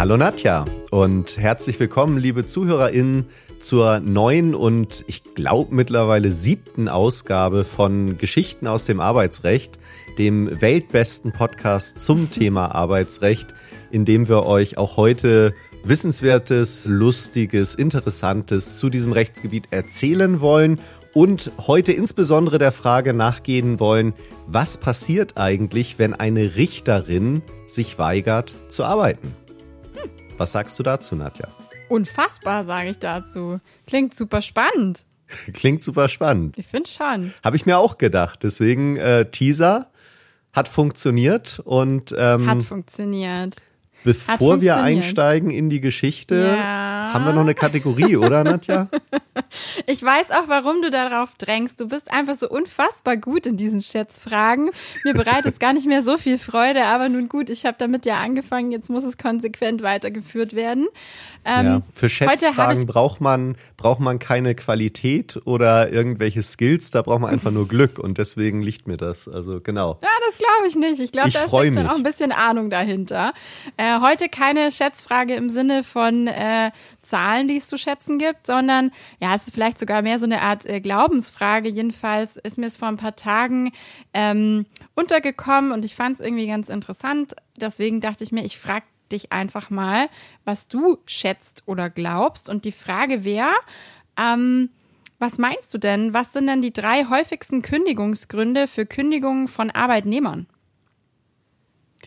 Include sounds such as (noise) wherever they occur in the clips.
Hallo Nadja und herzlich willkommen, liebe ZuhörerInnen, zur neuen und ich glaube mittlerweile siebten Ausgabe von Geschichten aus dem Arbeitsrecht, dem weltbesten Podcast zum Thema Arbeitsrecht, in dem wir euch auch heute Wissenswertes, Lustiges, Interessantes zu diesem Rechtsgebiet erzählen wollen und heute insbesondere der Frage nachgehen wollen, was passiert eigentlich, wenn eine Richterin sich weigert zu arbeiten? Was sagst du dazu, Nadja? Unfassbar, sage ich dazu. Klingt super spannend. (laughs) Klingt super spannend. Ich finde schon. Habe ich mir auch gedacht. Deswegen äh, Teaser hat funktioniert und ähm, hat funktioniert. Bevor wir einsteigen in die Geschichte, ja. Haben wir noch eine Kategorie, oder Nadja? (laughs) Ich weiß auch, warum du darauf drängst. Du bist einfach so unfassbar gut in diesen Schätzfragen. Mir bereitet es gar nicht mehr so viel Freude, aber nun gut, ich habe damit ja angefangen. Jetzt muss es konsequent weitergeführt werden. Ähm, ja, für Schätzfragen braucht man, braucht man keine Qualität oder irgendwelche Skills, da braucht man einfach nur Glück und deswegen liegt mir das. Also genau. Ja, das glaube ich nicht. Ich glaube, da steckt schon auch ein bisschen Ahnung dahinter. Äh, heute keine Schätzfrage im Sinne von äh, Zahlen, die es zu schätzen gibt, sondern ja, es ist vielleicht sogar mehr so eine Art äh, Glaubensfrage. Jedenfalls ist mir es vor ein paar Tagen ähm, untergekommen und ich fand es irgendwie ganz interessant. Deswegen dachte ich mir, ich frage dich einfach mal, was du schätzt oder glaubst. Und die Frage wäre, ähm, was meinst du denn? Was sind denn die drei häufigsten Kündigungsgründe für Kündigungen von Arbeitnehmern?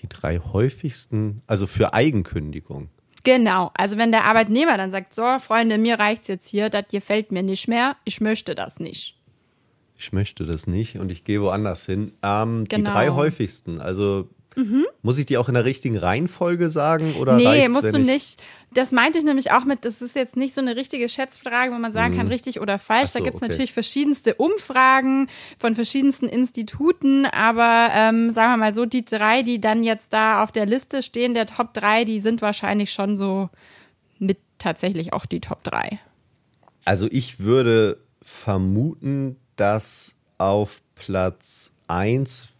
Die drei häufigsten, also für Eigenkündigung. Genau, also wenn der Arbeitnehmer dann sagt, so Freunde, mir reicht's jetzt hier, das gefällt mir nicht mehr, ich möchte das nicht. Ich möchte das nicht und ich gehe woanders hin. Ähm, genau. Die drei häufigsten, also Mhm. Muss ich die auch in der richtigen Reihenfolge sagen? Oder nee, musst du nicht. Das meinte ich nämlich auch mit, das ist jetzt nicht so eine richtige Schätzfrage, wo man sagen mhm. kann, richtig oder falsch. So, da gibt es okay. natürlich verschiedenste Umfragen von verschiedensten Instituten, aber ähm, sagen wir mal so, die drei, die dann jetzt da auf der Liste stehen, der Top 3, die sind wahrscheinlich schon so mit tatsächlich auch die Top 3. Also ich würde vermuten, dass auf Platz 1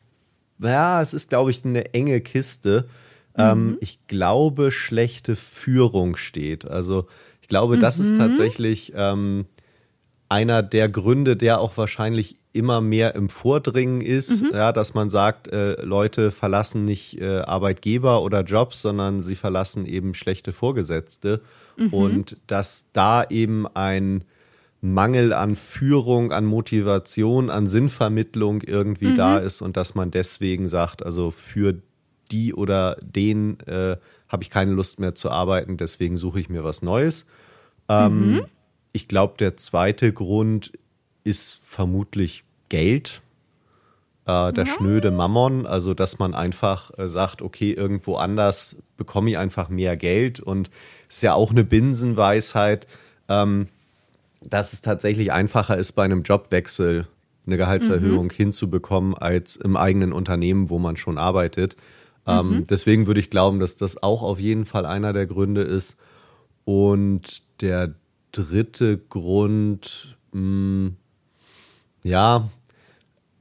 ja, es ist, glaube ich, eine enge Kiste. Ähm, mhm. ich glaube, schlechte Führung steht. Also ich glaube, das ist mhm. tatsächlich ähm, einer der Gründe, der auch wahrscheinlich immer mehr im Vordringen ist, mhm. ja, dass man sagt, äh, Leute verlassen nicht äh, Arbeitgeber oder Jobs, sondern sie verlassen eben schlechte Vorgesetzte mhm. und dass da eben ein Mangel an Führung, an Motivation, an Sinnvermittlung irgendwie mhm. da ist und dass man deswegen sagt, also für die oder den äh, habe ich keine Lust mehr zu arbeiten, deswegen suche ich mir was Neues. Ähm, mhm. Ich glaube, der zweite Grund ist vermutlich Geld. Äh, der ja. schnöde Mammon, also dass man einfach äh, sagt, okay, irgendwo anders bekomme ich einfach mehr Geld und es ist ja auch eine Binsenweisheit. Ähm, dass es tatsächlich einfacher ist, bei einem Jobwechsel eine Gehaltserhöhung mhm. hinzubekommen, als im eigenen Unternehmen, wo man schon arbeitet. Ähm, mhm. Deswegen würde ich glauben, dass das auch auf jeden Fall einer der Gründe ist. Und der dritte Grund, mh, hm, ja,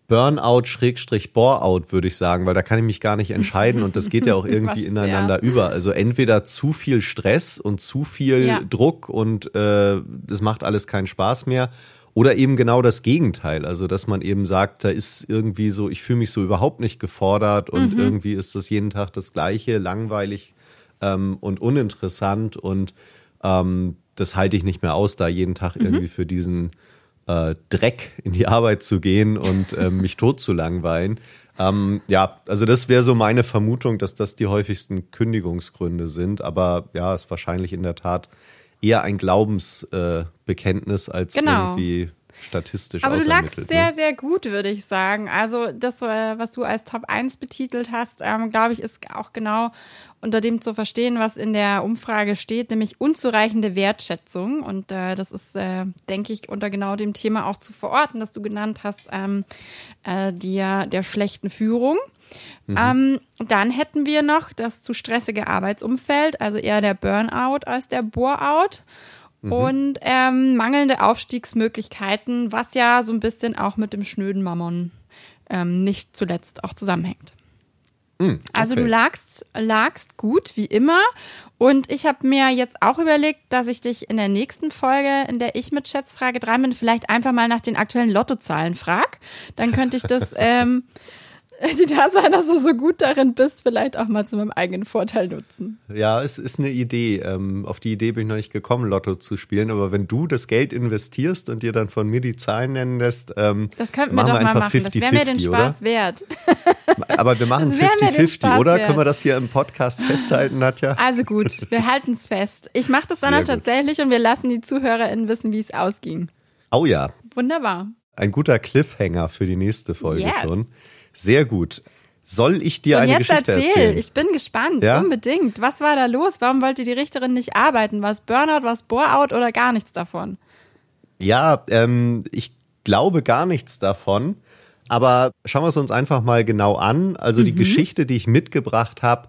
Burnout Schrägstrich Boreout, würde ich sagen, weil da kann ich mich gar nicht entscheiden und das geht ja auch (laughs) irgendwie Was, ineinander ja. über. Also entweder zu viel Stress und zu viel ja. Druck und äh, das macht alles keinen Spaß mehr. Oder eben genau das Gegenteil, also dass man eben sagt, da ist irgendwie so, ich fühle mich so überhaupt nicht gefordert und mhm. irgendwie ist das jeden Tag das Gleiche, langweilig ähm, und uninteressant und ähm, das halte ich nicht mehr aus, da jeden Tag mhm. irgendwie für diesen äh, Dreck in die Arbeit zu gehen und äh, mich tot zu langweilen. Ähm, ja, also das wäre so meine Vermutung, dass das die häufigsten Kündigungsgründe sind. Aber ja, ist wahrscheinlich in der Tat eher ein Glaubensbekenntnis äh, als genau. irgendwie statistisch Aber du lagst sehr, ne? sehr gut, würde ich sagen. Also das, äh, was du als Top 1 betitelt hast, ähm, glaube ich, ist auch genau unter dem zu verstehen, was in der Umfrage steht, nämlich unzureichende Wertschätzung. Und äh, das ist, äh, denke ich, unter genau dem Thema auch zu verorten, das du genannt hast, ähm, äh, der, der schlechten Führung. Mhm. Ähm, dann hätten wir noch das zu stressige Arbeitsumfeld, also eher der Burnout als der Boreout. Mhm. Und ähm, mangelnde Aufstiegsmöglichkeiten, was ja so ein bisschen auch mit dem schnöden Mammon ähm, nicht zuletzt auch zusammenhängt. Hm, okay. Also du lagst, lagst gut, wie immer. Und ich habe mir jetzt auch überlegt, dass ich dich in der nächsten Folge, in der ich mit Schätzfrage dran bin, vielleicht einfach mal nach den aktuellen Lottozahlen frag. Dann könnte ich das (laughs) ähm, (laughs) die Tatsache, dass du so gut darin bist, vielleicht auch mal zu meinem eigenen Vorteil nutzen. Ja, es ist eine Idee. Ähm, auf die Idee bin ich noch nicht gekommen, Lotto zu spielen. Aber wenn du das Geld investierst und dir dann von mir die Zahlen nennen lässt, ähm, das könnten wir doch mal machen. 50, das wäre mir den Spaß oder? wert. (laughs) Aber wir machen 50-50, oder? Wert. Können wir das hier im Podcast festhalten, Nadja? Also gut, wir halten es fest. Ich mache das dann auch tatsächlich und wir lassen die ZuhörerInnen wissen, wie es ausging. Oh ja. Wunderbar. Ein guter Cliffhanger für die nächste Folge yes. schon. Sehr gut. Soll ich dir so, eine jetzt Geschichte erzähl. erzählen? Ich bin gespannt, ja? unbedingt. Was war da los? Warum wollte die Richterin nicht arbeiten? War es Burnout, war es Bore-out oder gar nichts davon? Ja, ähm, ich glaube gar nichts davon. Aber schauen wir es uns einfach mal genau an. Also mhm. die Geschichte, die ich mitgebracht habe,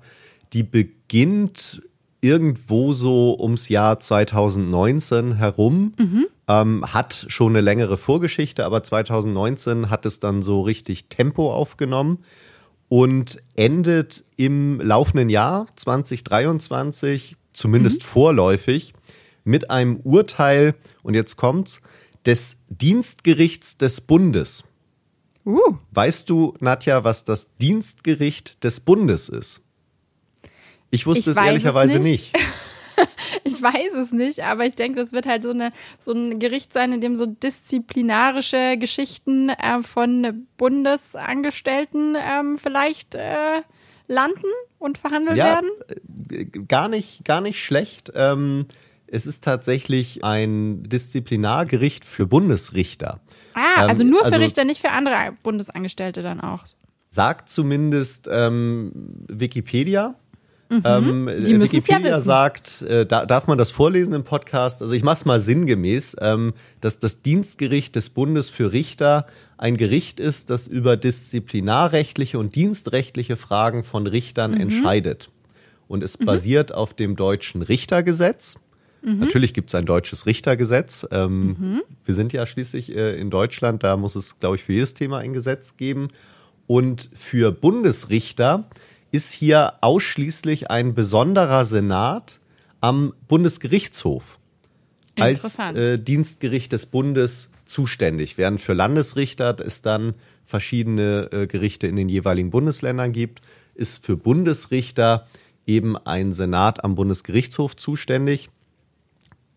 die beginnt irgendwo so ums Jahr 2019 herum. Mhm. Ähm, hat schon eine längere Vorgeschichte, aber 2019 hat es dann so richtig Tempo aufgenommen und endet im laufenden Jahr 2023, zumindest mhm. vorläufig, mit einem Urteil, und jetzt kommt's, des Dienstgerichts des Bundes. Uh. Weißt du, Nadja, was das Dienstgericht des Bundes ist? Ich wusste ich es ehrlicherweise es nicht. nicht. (laughs) weiß es nicht, aber ich denke, das wird halt so, eine, so ein Gericht sein, in dem so disziplinarische Geschichten äh, von Bundesangestellten ähm, vielleicht äh, landen und verhandelt ja, werden. Äh, gar nicht, gar nicht schlecht. Ähm, es ist tatsächlich ein Disziplinargericht für Bundesrichter. Ah, ähm, also nur für also, Richter, nicht für andere Bundesangestellte dann auch. Sagt zumindest ähm, Wikipedia. Mhm. Ähm, Die Wikipedia ja sagt, äh, da, darf man das vorlesen im Podcast? Also ich mache es mal sinngemäß, ähm, dass das Dienstgericht des Bundes für Richter ein Gericht ist, das über disziplinarrechtliche und dienstrechtliche Fragen von Richtern mhm. entscheidet. Und es mhm. basiert auf dem deutschen Richtergesetz. Mhm. Natürlich gibt es ein deutsches Richtergesetz. Ähm, mhm. Wir sind ja schließlich äh, in Deutschland, da muss es, glaube ich, für jedes Thema ein Gesetz geben. Und für Bundesrichter ist hier ausschließlich ein besonderer Senat am Bundesgerichtshof als äh, Dienstgericht des Bundes zuständig, während für Landesrichter es dann verschiedene äh, Gerichte in den jeweiligen Bundesländern gibt, ist für Bundesrichter eben ein Senat am Bundesgerichtshof zuständig.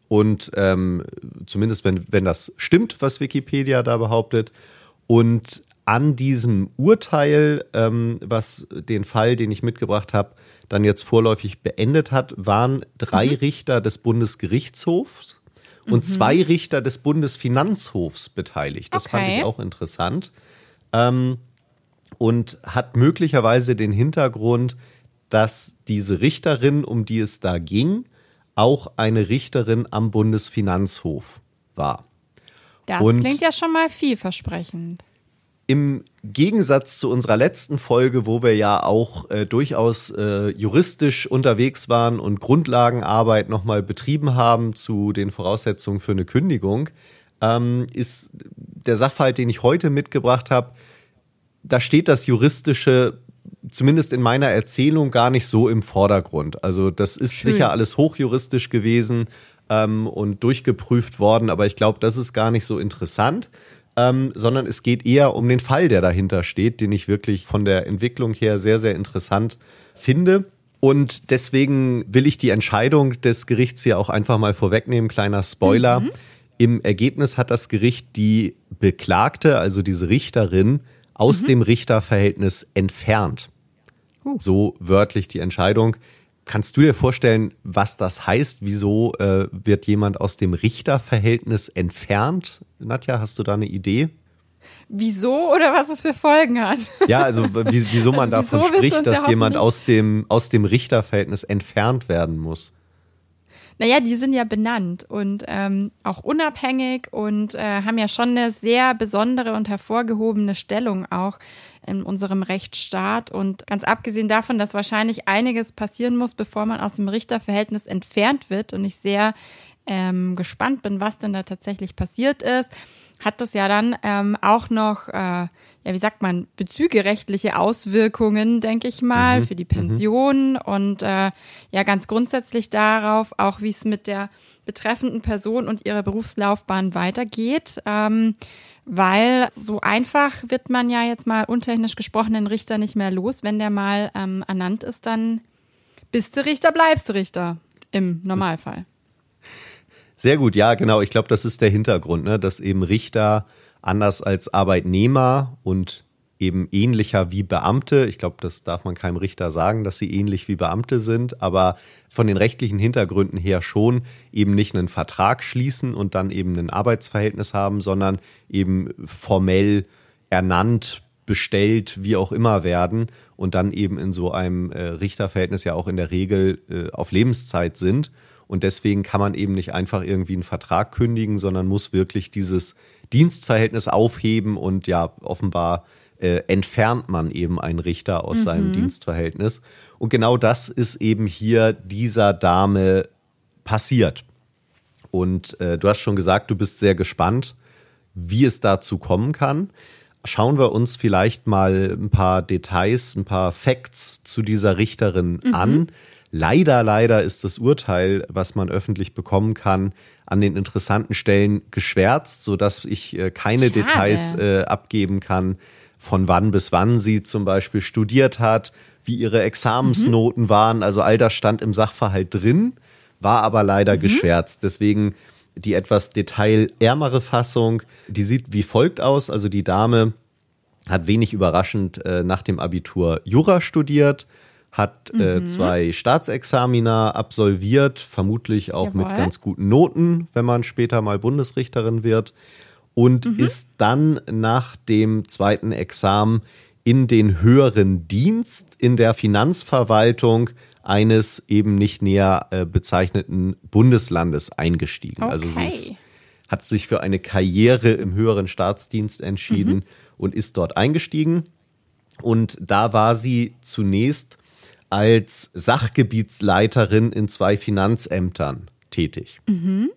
Und ähm, zumindest wenn, wenn das stimmt, was Wikipedia da behauptet. Und an diesem Urteil, ähm, was den Fall, den ich mitgebracht habe, dann jetzt vorläufig beendet hat, waren drei mhm. Richter des Bundesgerichtshofs und mhm. zwei Richter des Bundesfinanzhofs beteiligt. Das okay. fand ich auch interessant. Ähm, und hat möglicherweise den Hintergrund, dass diese Richterin, um die es da ging, auch eine Richterin am Bundesfinanzhof war. Das und klingt ja schon mal vielversprechend. Im Gegensatz zu unserer letzten Folge, wo wir ja auch äh, durchaus äh, juristisch unterwegs waren und Grundlagenarbeit nochmal betrieben haben zu den Voraussetzungen für eine Kündigung, ähm, ist der Sachverhalt, den ich heute mitgebracht habe, da steht das Juristische zumindest in meiner Erzählung gar nicht so im Vordergrund. Also das ist Schön. sicher alles hochjuristisch gewesen ähm, und durchgeprüft worden, aber ich glaube, das ist gar nicht so interessant ähm, sondern es geht eher um den Fall, der dahinter steht, den ich wirklich von der Entwicklung her sehr, sehr interessant finde. Und deswegen will ich die Entscheidung des Gerichts hier auch einfach mal vorwegnehmen. Kleiner Spoiler. Mhm. Im Ergebnis hat das Gericht die Beklagte, also diese Richterin, aus mhm. dem Richterverhältnis entfernt. Uh. So wörtlich die Entscheidung. Kannst du dir vorstellen, was das heißt? Wieso äh, wird jemand aus dem Richterverhältnis entfernt? Nadja, hast du da eine Idee? Wieso oder was es für Folgen hat? Ja, also wieso man also davon wieso spricht, dass ja jemand aus dem, aus dem Richterverhältnis entfernt werden muss. Naja, die sind ja benannt und ähm, auch unabhängig und äh, haben ja schon eine sehr besondere und hervorgehobene Stellung auch in unserem Rechtsstaat. Und ganz abgesehen davon, dass wahrscheinlich einiges passieren muss, bevor man aus dem Richterverhältnis entfernt wird und ich sehr ähm, gespannt bin, was denn da tatsächlich passiert ist, hat das ja dann ähm, auch noch, äh, ja, wie sagt man, bezügerechtliche Auswirkungen, denke ich mal, mhm. für die mhm. Pension mhm. und äh, ja ganz grundsätzlich darauf, auch wie es mit der betreffenden Person und ihrer Berufslaufbahn weitergeht. Ähm, weil so einfach wird man ja jetzt mal untechnisch gesprochen den Richter nicht mehr los. Wenn der mal ähm, ernannt ist, dann bist du Richter, bleibst du Richter im Normalfall. Sehr gut, ja, genau. Ich glaube, das ist der Hintergrund, ne? dass eben Richter anders als Arbeitnehmer und eben ähnlicher wie Beamte. Ich glaube, das darf man keinem Richter sagen, dass sie ähnlich wie Beamte sind, aber von den rechtlichen Hintergründen her schon eben nicht einen Vertrag schließen und dann eben ein Arbeitsverhältnis haben, sondern eben formell ernannt, bestellt, wie auch immer werden und dann eben in so einem äh, Richterverhältnis ja auch in der Regel äh, auf Lebenszeit sind. Und deswegen kann man eben nicht einfach irgendwie einen Vertrag kündigen, sondern muss wirklich dieses Dienstverhältnis aufheben und ja, offenbar äh, entfernt man eben einen Richter aus mhm. seinem Dienstverhältnis. Und genau das ist eben hier dieser Dame passiert. Und äh, du hast schon gesagt, du bist sehr gespannt, wie es dazu kommen kann. Schauen wir uns vielleicht mal ein paar Details, ein paar Facts zu dieser Richterin mhm. an. Leider, leider ist das Urteil, was man öffentlich bekommen kann, an den interessanten Stellen geschwärzt, sodass ich äh, keine Schade. Details äh, abgeben kann von wann bis wann sie zum Beispiel studiert hat, wie ihre Examensnoten mhm. waren. Also all das stand im Sachverhalt drin, war aber leider mhm. geschwärzt. Deswegen die etwas detailärmere Fassung, die sieht wie folgt aus. Also die Dame hat wenig überraschend äh, nach dem Abitur Jura studiert, hat äh, mhm. zwei Staatsexamina absolviert, vermutlich auch Jawohl. mit ganz guten Noten, wenn man später mal Bundesrichterin wird und mhm. ist dann nach dem zweiten Examen in den höheren Dienst in der Finanzverwaltung eines eben nicht näher äh, bezeichneten Bundeslandes eingestiegen. Okay. Also sie ist, hat sich für eine Karriere im höheren Staatsdienst entschieden mhm. und ist dort eingestiegen. Und da war sie zunächst als Sachgebietsleiterin in zwei Finanzämtern tätig. Mhm.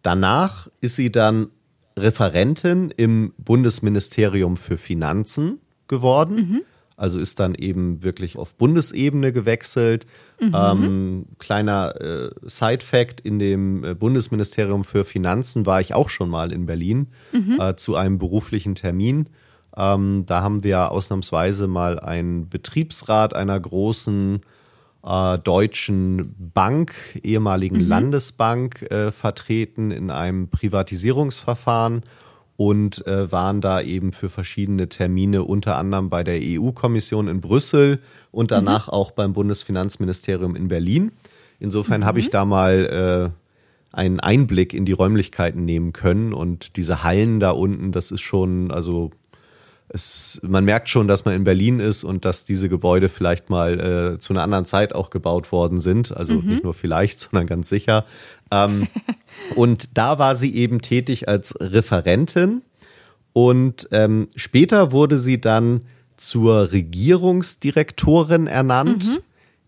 Danach ist sie dann Referentin im Bundesministerium für Finanzen geworden. Mhm. Also ist dann eben wirklich auf Bundesebene gewechselt. Mhm. Ähm, kleiner äh, Side-Fact: In dem äh, Bundesministerium für Finanzen war ich auch schon mal in Berlin mhm. äh, zu einem beruflichen Termin. Ähm, da haben wir ausnahmsweise mal einen Betriebsrat einer großen äh, Deutschen Bank, ehemaligen mhm. Landesbank, äh, vertreten in einem Privatisierungsverfahren und äh, waren da eben für verschiedene Termine, unter anderem bei der EU-Kommission in Brüssel und danach mhm. auch beim Bundesfinanzministerium in Berlin. Insofern mhm. habe ich da mal äh, einen Einblick in die Räumlichkeiten nehmen können und diese Hallen da unten, das ist schon, also es, man merkt schon, dass man in Berlin ist und dass diese Gebäude vielleicht mal äh, zu einer anderen Zeit auch gebaut worden sind. Also mhm. nicht nur vielleicht, (laughs) sondern ganz sicher. Ähm, und da war sie eben tätig als Referentin. Und ähm, später wurde sie dann zur Regierungsdirektorin ernannt, mhm.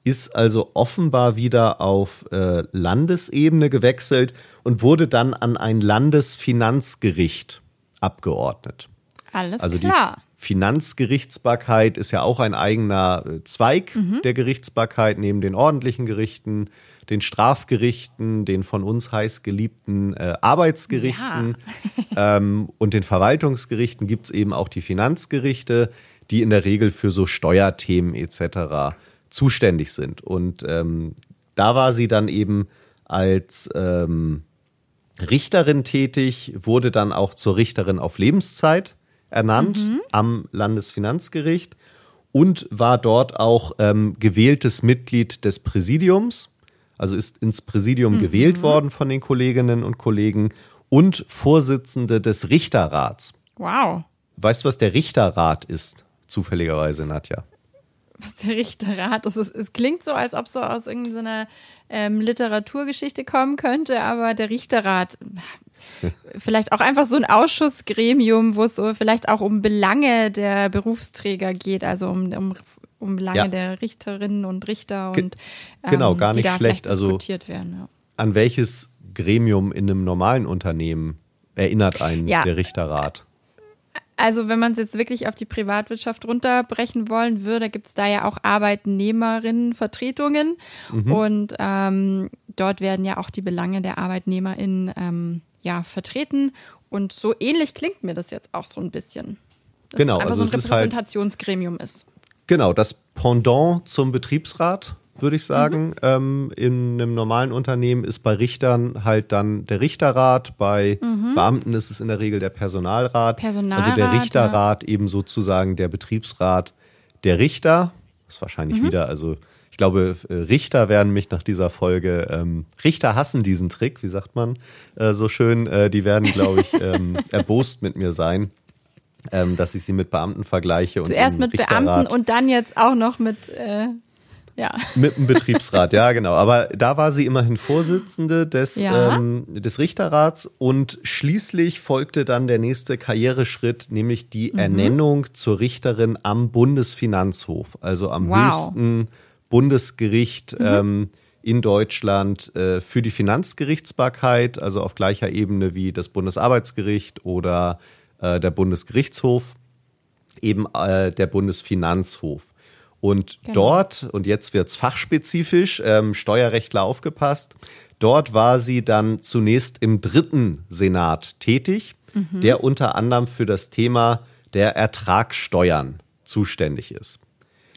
ist also offenbar wieder auf äh, Landesebene gewechselt und wurde dann an ein Landesfinanzgericht abgeordnet. Alles also klar. Die Finanzgerichtsbarkeit ist ja auch ein eigener äh, Zweig mhm. der Gerichtsbarkeit neben den ordentlichen Gerichten, den Strafgerichten, den von uns heiß geliebten äh, Arbeitsgerichten ja. (laughs) ähm, und den Verwaltungsgerichten gibt es eben auch die Finanzgerichte, die in der Regel für so Steuerthemen etc. zuständig sind. Und ähm, da war sie dann eben als ähm, Richterin tätig, wurde dann auch zur Richterin auf Lebenszeit ernannt mhm. am Landesfinanzgericht und war dort auch ähm, gewähltes Mitglied des Präsidiums, also ist ins Präsidium mhm. gewählt worden von den Kolleginnen und Kollegen und Vorsitzende des Richterrats. Wow. Weißt du, was der Richterrat ist? Zufälligerweise, Nadja. Was der Richterrat ist? Es, es klingt so, als ob so aus irgendeiner ähm, Literaturgeschichte kommen könnte, aber der Richterrat, vielleicht auch einfach so ein Ausschussgremium, wo es so vielleicht auch um Belange der Berufsträger geht, also um, um, um Belange ja. der Richterinnen und Richter und ähm, genau gar nicht schlecht. Also werden, ja. an welches Gremium in einem normalen Unternehmen erinnert einen ja. der Richterrat? Also wenn man es jetzt wirklich auf die Privatwirtschaft runterbrechen wollen würde, gibt es da ja auch Arbeitnehmerinnenvertretungen mhm. und ähm, dort werden ja auch die Belange der ArbeitnehmerInnen ähm, ja, vertreten und so ähnlich klingt mir das jetzt auch so ein bisschen. Dass genau, es einfach also so ein halt Repräsentationsgremium ist, ist. Genau, das Pendant zum Betriebsrat würde ich sagen. Mhm. Ähm, in einem normalen Unternehmen ist bei Richtern halt dann der Richterrat, bei mhm. Beamten ist es in der Regel der Personalrat. Personalrat also der Richterrat ja. eben sozusagen der Betriebsrat der Richter. Das ist wahrscheinlich mhm. wieder, also ich glaube, äh, Richter werden mich nach dieser Folge, ähm, Richter hassen diesen Trick, wie sagt man äh, so schön, äh, die werden, glaube ich, ähm, (laughs) erbost mit mir sein. Ähm, dass ich sie mit Beamten vergleiche. Zuerst mit Richterrat. Beamten und dann jetzt auch noch mit äh, ja. Mit dem Betriebsrat, ja, genau. Aber da war sie immerhin Vorsitzende des, ja. ähm, des Richterrats und schließlich folgte dann der nächste Karriereschritt, nämlich die mhm. Ernennung zur Richterin am Bundesfinanzhof, also am wow. höchsten Bundesgericht mhm. ähm, in Deutschland äh, für die Finanzgerichtsbarkeit, also auf gleicher Ebene wie das Bundesarbeitsgericht oder äh, der Bundesgerichtshof, eben äh, der Bundesfinanzhof. Und genau. dort, und jetzt wird es fachspezifisch, ähm, Steuerrechtler aufgepasst, dort war sie dann zunächst im dritten Senat tätig, mhm. der unter anderem für das Thema der Ertragssteuern zuständig ist.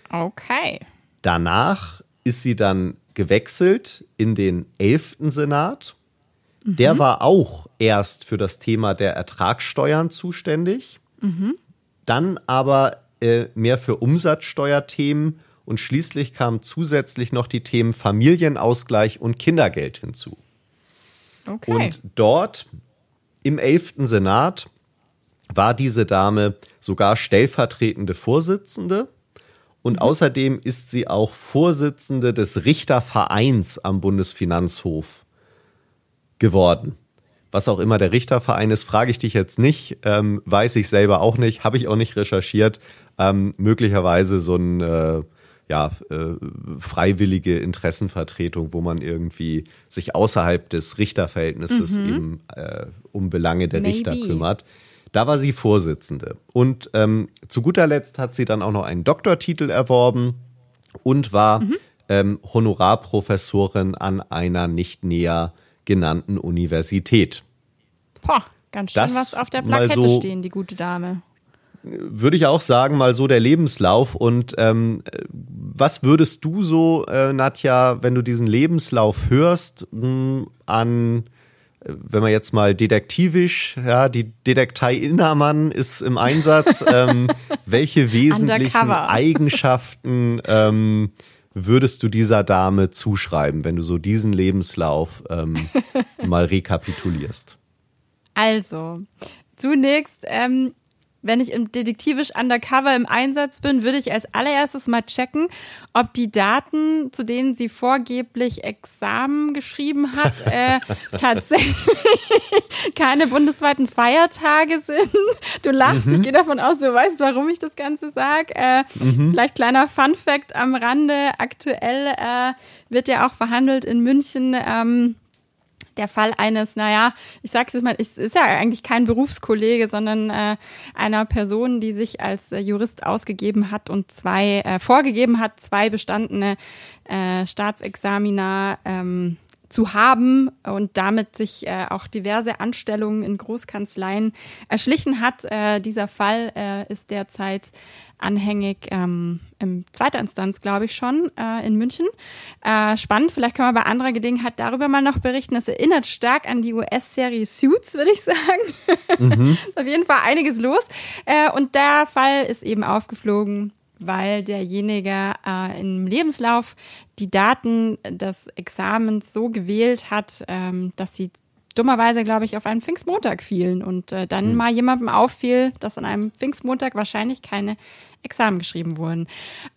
Okay. Danach ist sie dann gewechselt in den elften Senat. Mhm. Der war auch erst für das Thema der Ertragssteuern zuständig. Mhm. Dann aber äh, mehr für Umsatzsteuerthemen und schließlich kamen zusätzlich noch die Themen Familienausgleich und Kindergeld hinzu. Okay. Und dort im 11. Senat war diese Dame sogar stellvertretende Vorsitzende und mhm. außerdem ist sie auch Vorsitzende des Richtervereins am Bundesfinanzhof geworden. Was auch immer der Richterverein ist, frage ich dich jetzt nicht, ähm, weiß ich selber auch nicht, habe ich auch nicht recherchiert. Ähm, möglicherweise so ein äh, ja, äh, freiwillige Interessenvertretung, wo man irgendwie sich außerhalb des Richterverhältnisses mhm. eben äh, um Belange der Maybe. Richter kümmert. Da war sie Vorsitzende. Und ähm, zu guter Letzt hat sie dann auch noch einen Doktortitel erworben und war mhm. ähm, Honorarprofessorin an einer nicht näher genannten Universität. Boah, ganz schön das was auf der Plakette so, stehen, die gute Dame. Würde ich auch sagen, mal so der Lebenslauf. Und ähm, was würdest du so, äh, Nadja, wenn du diesen Lebenslauf hörst, mh, hm, an wenn man jetzt mal detektivisch, ja, die Detektei Innermann ist im Einsatz. (laughs) ähm, welche wesentlichen Eigenschaften ähm, würdest du dieser Dame zuschreiben, wenn du so diesen Lebenslauf ähm, (laughs) mal rekapitulierst? Also, zunächst ähm, wenn ich im detektivisch undercover im Einsatz bin, würde ich als allererstes mal checken, ob die Daten, zu denen sie vorgeblich Examen geschrieben hat, (laughs) äh, tatsächlich keine bundesweiten Feiertage sind. Du lachst, mhm. ich gehe davon aus, du weißt, warum ich das Ganze sage. Äh, mhm. Vielleicht kleiner Fun fact am Rande. Aktuell äh, wird ja auch verhandelt in München. Ähm, der Fall eines, naja, ich sag's jetzt mal, es ist ja eigentlich kein Berufskollege, sondern äh, einer Person, die sich als äh, Jurist ausgegeben hat und zwei äh, vorgegeben hat, zwei bestandene äh, Staatsexamina ähm, zu haben und damit sich äh, auch diverse Anstellungen in Großkanzleien erschlichen hat. Äh, dieser Fall äh, ist derzeit anhängig ähm, im zweiter Instanz, glaube ich schon, äh, in München. Äh, spannend, vielleicht können wir bei anderer Gelegenheit darüber mal noch berichten. Das erinnert stark an die US-Serie Suits, würde ich (laughs) sagen. Mhm. auf jeden Fall einiges los. Äh, und der Fall ist eben aufgeflogen, weil derjenige äh, im Lebenslauf die Daten des Examens so gewählt hat, ähm, dass sie dummerweise, glaube ich, auf einen Pfingstmontag fielen und äh, dann mhm. mal jemandem auffiel, dass an einem Pfingstmontag wahrscheinlich keine Examen geschrieben wurden.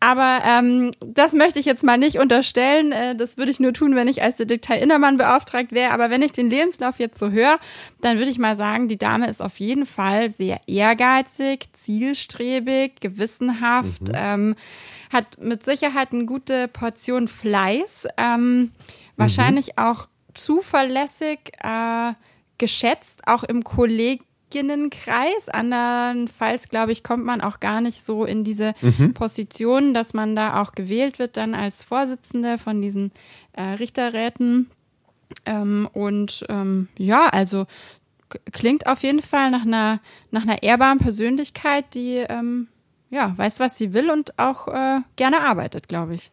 Aber ähm, das möchte ich jetzt mal nicht unterstellen. Äh, das würde ich nur tun, wenn ich als Detektiv Innermann beauftragt wäre. Aber wenn ich den Lebenslauf jetzt so höre, dann würde ich mal sagen, die Dame ist auf jeden Fall sehr ehrgeizig, zielstrebig, gewissenhaft, mhm. ähm, hat mit Sicherheit eine gute Portion Fleiß, ähm, wahrscheinlich mhm. auch zuverlässig, äh, geschätzt, auch im Kolleginnenkreis. Andernfalls, glaube ich, kommt man auch gar nicht so in diese mhm. Position, dass man da auch gewählt wird, dann als Vorsitzende von diesen äh, Richterräten. Ähm, und ähm, ja, also klingt auf jeden Fall nach einer, nach einer ehrbaren Persönlichkeit, die ähm, ja, weiß, was sie will und auch äh, gerne arbeitet, glaube ich.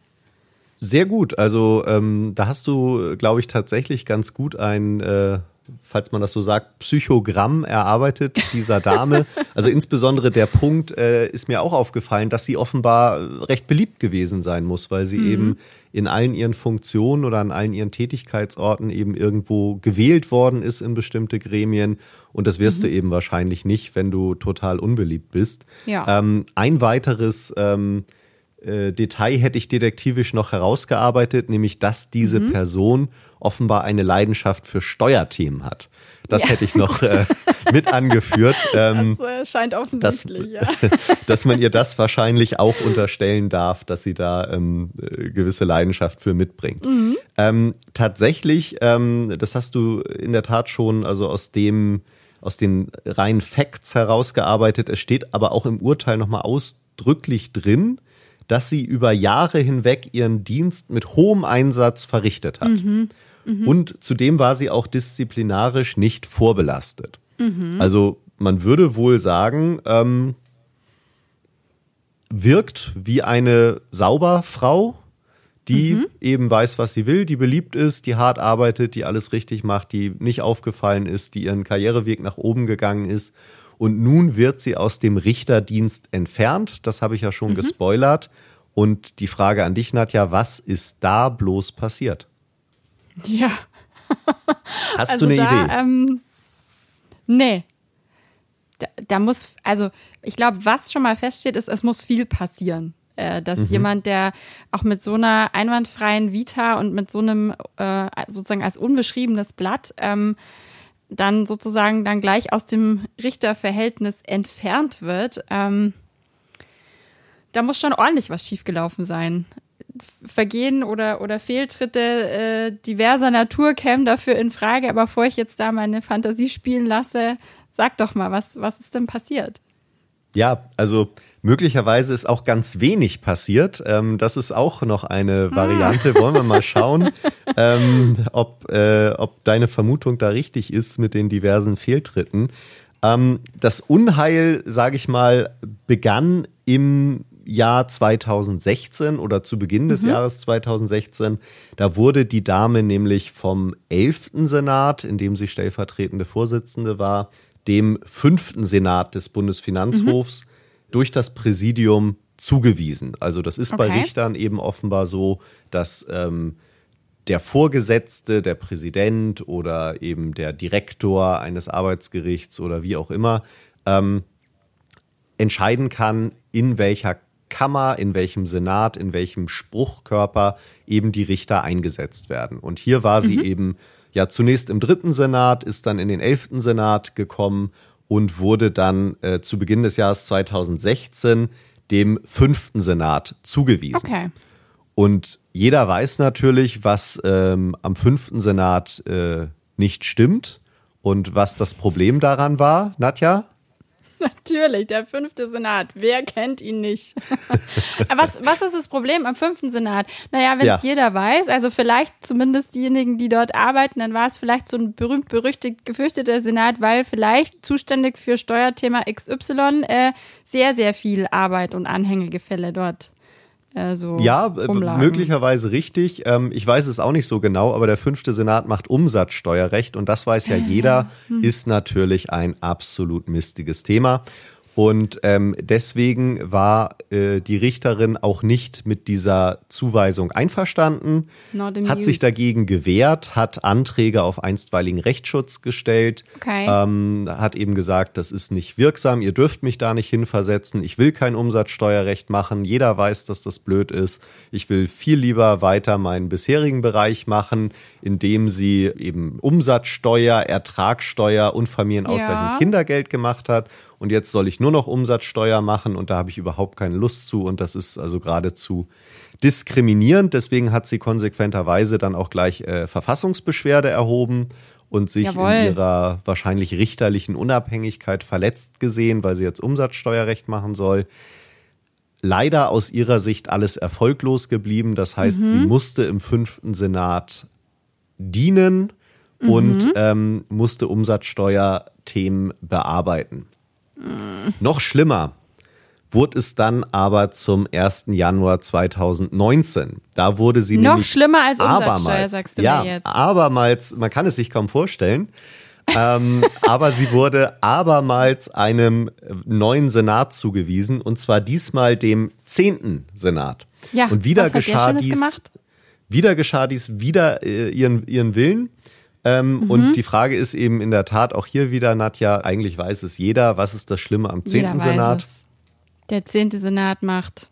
Sehr gut. Also ähm, da hast du, glaube ich, tatsächlich ganz gut ein, äh, falls man das so sagt, Psychogramm erarbeitet dieser Dame. (laughs) also insbesondere der Punkt äh, ist mir auch aufgefallen, dass sie offenbar recht beliebt gewesen sein muss, weil sie mhm. eben in allen ihren Funktionen oder an allen ihren Tätigkeitsorten eben irgendwo gewählt worden ist in bestimmte Gremien. Und das wirst mhm. du eben wahrscheinlich nicht, wenn du total unbeliebt bist. Ja. Ähm, ein weiteres ähm, äh, Detail hätte ich detektivisch noch herausgearbeitet, nämlich dass diese mhm. Person offenbar eine Leidenschaft für Steuerthemen hat. Das ja. hätte ich noch äh, (laughs) mit angeführt. Ähm, das äh, scheint offensichtlich, dass, ja. (laughs) dass man ihr das wahrscheinlich auch unterstellen darf, dass sie da ähm, äh, gewisse Leidenschaft für mitbringt. Mhm. Ähm, tatsächlich, ähm, das hast du in der Tat schon, also aus dem aus den reinen Facts herausgearbeitet. Es steht aber auch im Urteil nochmal ausdrücklich drin, dass sie über Jahre hinweg ihren Dienst mit hohem Einsatz verrichtet hat. Mhm. Mhm. Und zudem war sie auch disziplinarisch nicht vorbelastet. Mhm. Also man würde wohl sagen, ähm, wirkt wie eine Sauberfrau, die mhm. eben weiß, was sie will, die beliebt ist, die hart arbeitet, die alles richtig macht, die nicht aufgefallen ist, die ihren Karriereweg nach oben gegangen ist und nun wird sie aus dem Richterdienst entfernt. Das habe ich ja schon mhm. gespoilert. Und die Frage an dich, Nadja, was ist da bloß passiert? Ja. (laughs) Hast also du eine da, Idee? Ähm, nee. Da, da, muss, also ich glaube, was schon mal feststeht, ist, es muss viel passieren. Äh, dass mhm. jemand, der auch mit so einer einwandfreien Vita und mit so einem äh, sozusagen als unbeschriebenes Blatt ähm, dann sozusagen dann gleich aus dem Richterverhältnis entfernt wird, ähm, da muss schon ordentlich was schiefgelaufen sein. Vergehen oder, oder Fehltritte äh, diverser Natur kämen dafür in Frage, aber bevor ich jetzt da meine Fantasie spielen lasse, sag doch mal, was, was ist denn passiert? Ja, also Möglicherweise ist auch ganz wenig passiert. Ähm, das ist auch noch eine ah. Variante. Wollen wir mal schauen, (laughs) ähm, ob, äh, ob deine Vermutung da richtig ist mit den diversen Fehltritten. Ähm, das Unheil, sage ich mal, begann im Jahr 2016 oder zu Beginn des mhm. Jahres 2016. Da wurde die Dame nämlich vom 11. Senat, in dem sie stellvertretende Vorsitzende war, dem 5. Senat des Bundesfinanzhofs mhm durch das Präsidium zugewiesen. Also das ist okay. bei Richtern eben offenbar so, dass ähm, der Vorgesetzte, der Präsident oder eben der Direktor eines Arbeitsgerichts oder wie auch immer ähm, entscheiden kann, in welcher Kammer, in welchem Senat, in welchem Spruchkörper eben die Richter eingesetzt werden. Und hier war sie mhm. eben ja zunächst im dritten Senat, ist dann in den elften Senat gekommen und wurde dann äh, zu Beginn des Jahres 2016 dem fünften Senat zugewiesen. Okay. Und jeder weiß natürlich, was ähm, am fünften Senat äh, nicht stimmt und was das Problem daran war, Nadja? (laughs) Natürlich, der fünfte Senat. Wer kennt ihn nicht? (laughs) was, was ist das Problem am fünften Senat? Naja, wenn es ja. jeder weiß, also vielleicht zumindest diejenigen, die dort arbeiten, dann war es vielleicht so ein berühmt-berüchtigt gefürchteter Senat, weil vielleicht zuständig für Steuerthema XY äh, sehr, sehr viel Arbeit und Anhängegefälle dort äh, so ja, äh, rumlagen. möglicherweise richtig. Ähm, ich weiß es auch nicht so genau, aber der fünfte Senat macht Umsatzsteuerrecht und das weiß ja jeder, hm. ist natürlich ein absolut mistiges Thema. Und ähm, deswegen war äh, die Richterin auch nicht mit dieser Zuweisung einverstanden, hat sich dagegen gewehrt, hat Anträge auf einstweiligen Rechtsschutz gestellt, okay. ähm, hat eben gesagt, das ist nicht wirksam, ihr dürft mich da nicht hinversetzen, ich will kein Umsatzsteuerrecht machen, jeder weiß, dass das blöd ist, ich will viel lieber weiter meinen bisherigen Bereich machen, indem sie eben Umsatzsteuer, Ertragssteuer und Familienausgleich ja. und Kindergeld gemacht hat und jetzt soll ich nur noch Umsatzsteuer machen und da habe ich überhaupt keine Lust zu und das ist also geradezu diskriminierend. Deswegen hat sie konsequenterweise dann auch gleich äh, Verfassungsbeschwerde erhoben und sich Jawohl. in ihrer wahrscheinlich richterlichen Unabhängigkeit verletzt gesehen, weil sie jetzt Umsatzsteuerrecht machen soll. Leider aus ihrer Sicht alles erfolglos geblieben. Das heißt, Mhm. sie musste im fünften Senat dienen Mhm. und ähm, musste Umsatzsteuerthemen bearbeiten. Mhm. Noch schlimmer wurde es dann aber zum 1. Januar 2019. Da wurde sie Noch schlimmer als Umsatzsteuer, sagst du ja, mir jetzt. abermals, man kann es sich kaum vorstellen, ähm, (laughs) aber sie wurde abermals einem neuen Senat zugewiesen und zwar diesmal dem 10. Senat. Ja, und wieder was geschah dies, gemacht? wieder geschah dies wieder äh, ihren, ihren Willen. Ähm, Mhm. Und die Frage ist eben in der Tat auch hier wieder, Nadja, eigentlich weiß es jeder, was ist das Schlimme am 10. Jeder weiß Senat? es. Der zehnte Senat macht.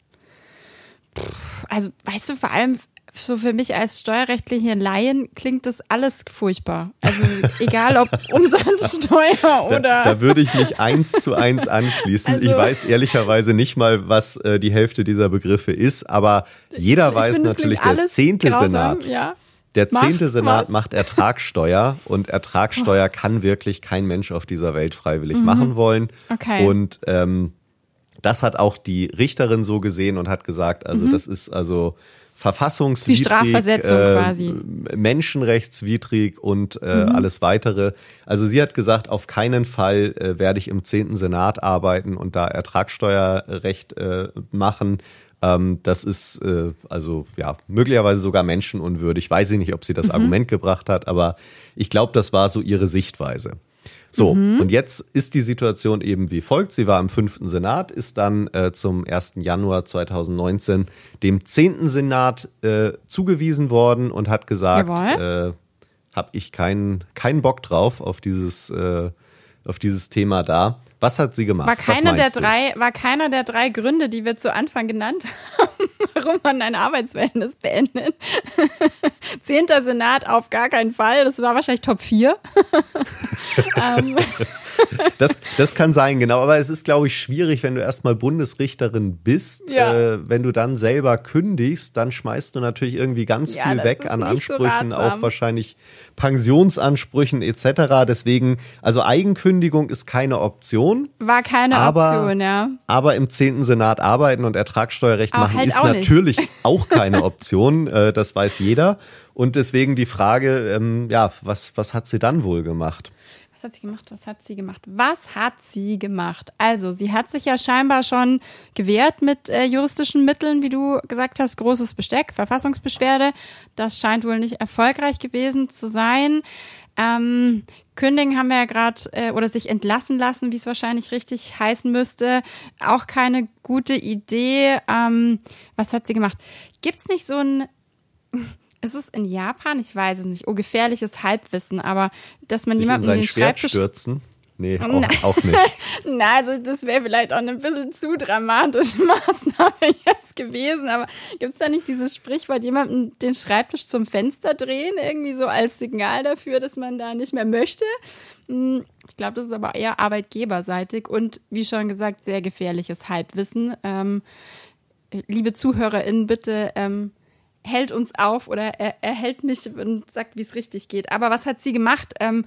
Pff, Also, weißt du, vor allem so für mich als steuerrechtliche Laien klingt das alles furchtbar. Also, (laughs) egal ob Umsatzsteuer Da, oder. da würde ich mich eins zu eins anschließen. Also- ich weiß ehrlicherweise nicht mal, was äh, die Hälfte dieser Begriffe ist, aber jeder weiß finde, natürlich, der zehnte grausam, Senat. Ja. Der zehnte Senat was? macht Ertragssteuer und Ertragssteuer kann wirklich kein Mensch auf dieser Welt freiwillig machen wollen. Mhm. Okay. Und ähm, das hat auch die Richterin so gesehen und hat gesagt, also das ist also verfassungswidrig, Mhm. Wie Strafversetzung äh, quasi. menschenrechtswidrig und äh, Mhm. alles weitere. Also sie hat gesagt, auf keinen Fall äh, werde ich im zehnten Senat arbeiten und da Ertragssteuerrecht äh, machen. Ähm, das ist äh, also ja möglicherweise sogar menschenunwürdig. Weiß ich nicht, ob sie das Argument gebracht hat, aber ich glaube, das war so ihre Sichtweise. So, und jetzt ist die Situation eben wie folgt. Sie war im fünften Senat, ist dann äh, zum 1. Januar 2019 dem zehnten Senat äh, zugewiesen worden und hat gesagt, äh, habe ich keinen keinen Bock drauf auf dieses, äh, auf dieses Thema da. Was hat sie gemacht? War keiner der du? drei, war keiner der drei Gründe, die wir zu Anfang genannt (laughs) haben, warum man ein Arbeitsverhältnis beendet. (laughs) Zehnter Senat auf gar keinen Fall. Das war wahrscheinlich Top 4. (laughs) Das, das kann sein, genau. Aber es ist, glaube ich, schwierig, wenn du erstmal Bundesrichterin bist. Ja. Äh, wenn du dann selber kündigst, dann schmeißt du natürlich irgendwie ganz Ja, viel weg an nicht so Ansprüchen, ratsam. auch wahrscheinlich Pensionsansprüchen etc. Deswegen, also Eigenkündigung ist keine Option. war keine Aber- Option, ja. Aber im 10. Senat arbeiten und Ertragssteuerrecht Aber machen halt ist auch nicht. natürlich (laughs) auch keine Option. Äh, das weiß jeder. Und deswegen die Frage, ähm, ja, was, was hat sie dann wohl gemacht? Was hat sie gemacht? Was hat sie gemacht? Was hat sie gemacht? Also, sie hat sich ja scheinbar schon gewehrt mit äh, juristischen Mitteln, wie du gesagt hast, großes Besteck, Verfassungsbeschwerde. Das scheint wohl nicht erfolgreich gewesen zu sein. Ähm, kündigen haben wir ja gerade, äh, oder sich entlassen lassen, wie es wahrscheinlich richtig heißen müsste. Auch keine gute Idee. Ähm, was hat sie gemacht? Gibt's nicht so ein ist es in Japan? Ich weiß es nicht. Oh, gefährliches Halbwissen, aber dass man Sich in jemanden sein den Schwert Schreibtisch. stürzen? Nee, (laughs) Nein. auch, auch nicht. (laughs) Na, also das wäre vielleicht auch eine bisschen zu dramatische (laughs) Maßnahme jetzt gewesen, aber gibt es da nicht dieses Sprichwort, jemanden den Schreibtisch zum Fenster drehen, irgendwie so als Signal dafür, dass man da nicht mehr möchte? Hm, Ich glaube, das ist aber eher arbeitgeberseitig und wie schon gesagt, sehr gefährliches Halbwissen. Ähm, liebe ZuhörerInnen, bitte ähm, hält uns auf oder er, er hält mich und sagt, wie es richtig geht. Aber was hat sie gemacht? Ähm,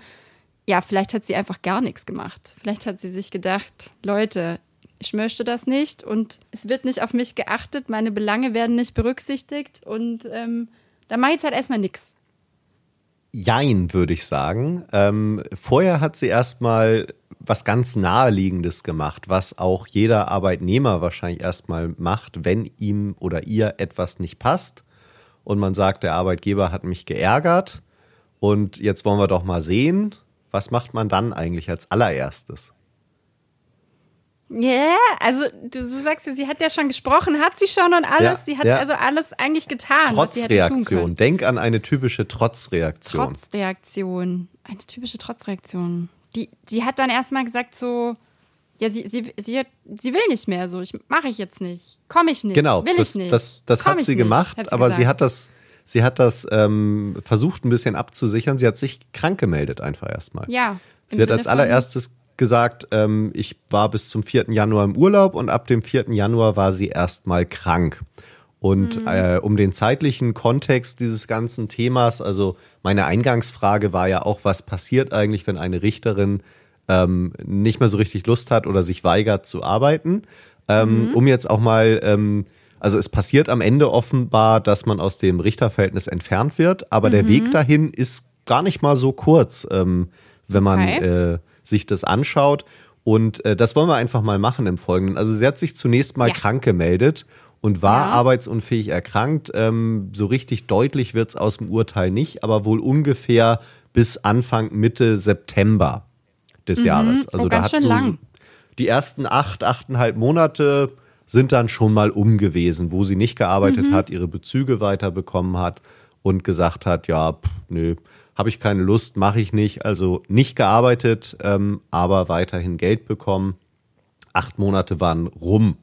ja, vielleicht hat sie einfach gar nichts gemacht. Vielleicht hat sie sich gedacht, Leute, ich möchte das nicht und es wird nicht auf mich geachtet, meine Belange werden nicht berücksichtigt und ähm, da mache ich jetzt halt erstmal nichts. Jein, würde ich sagen. Ähm, vorher hat sie erstmal was ganz Naheliegendes gemacht, was auch jeder Arbeitnehmer wahrscheinlich erstmal macht, wenn ihm oder ihr etwas nicht passt und man sagt, der Arbeitgeber hat mich geärgert und jetzt wollen wir doch mal sehen, was macht man dann eigentlich als allererstes? Ja, also du, du sagst ja, sie hat ja schon gesprochen, hat sie schon und alles. Ja, sie hat ja. also alles eigentlich getan, was sie hätte tun Trotzreaktion. Denk an eine typische Trotzreaktion. Trotzreaktion. Eine typische Trotzreaktion. Die, die hat dann erstmal gesagt so, ja, sie, sie, sie, sie will nicht mehr so, ich mache ich jetzt nicht, komme ich nicht, Genau, will das, ich nicht. das, das hat sie nicht, gemacht, hat sie aber sie hat das, sie hat das ähm, versucht ein bisschen abzusichern. Sie hat sich krank gemeldet einfach erstmal. Ja. Sie hat Sinne als allererstes gesagt, ähm, ich war bis zum 4. Januar im Urlaub und ab dem 4. Januar war sie erstmal krank. Und mhm. äh, um den zeitlichen Kontext dieses ganzen Themas, also meine Eingangsfrage war ja auch, was passiert eigentlich, wenn eine Richterin ähm, nicht mehr so richtig Lust hat oder sich weigert zu arbeiten? Ähm, mhm. Um jetzt auch mal, ähm, also es passiert am Ende offenbar, dass man aus dem Richterverhältnis entfernt wird, aber mhm. der Weg dahin ist gar nicht mal so kurz, ähm, wenn man okay. äh, sich das anschaut. Und äh, das wollen wir einfach mal machen im Folgenden. Also sie hat sich zunächst mal ja. krank gemeldet und war ja. arbeitsunfähig erkrankt. Ähm, so richtig deutlich wird es aus dem Urteil nicht, aber wohl ungefähr bis Anfang, Mitte September des mhm. Jahres. Also oh, da hat so lang. die ersten acht, achteinhalb Monate sind dann schon mal um gewesen, wo sie nicht gearbeitet mhm. hat, ihre Bezüge weiterbekommen hat und gesagt hat, ja, pff, nö, habe ich keine Lust, mache ich nicht. Also nicht gearbeitet, ähm, aber weiterhin Geld bekommen. Acht Monate waren rum.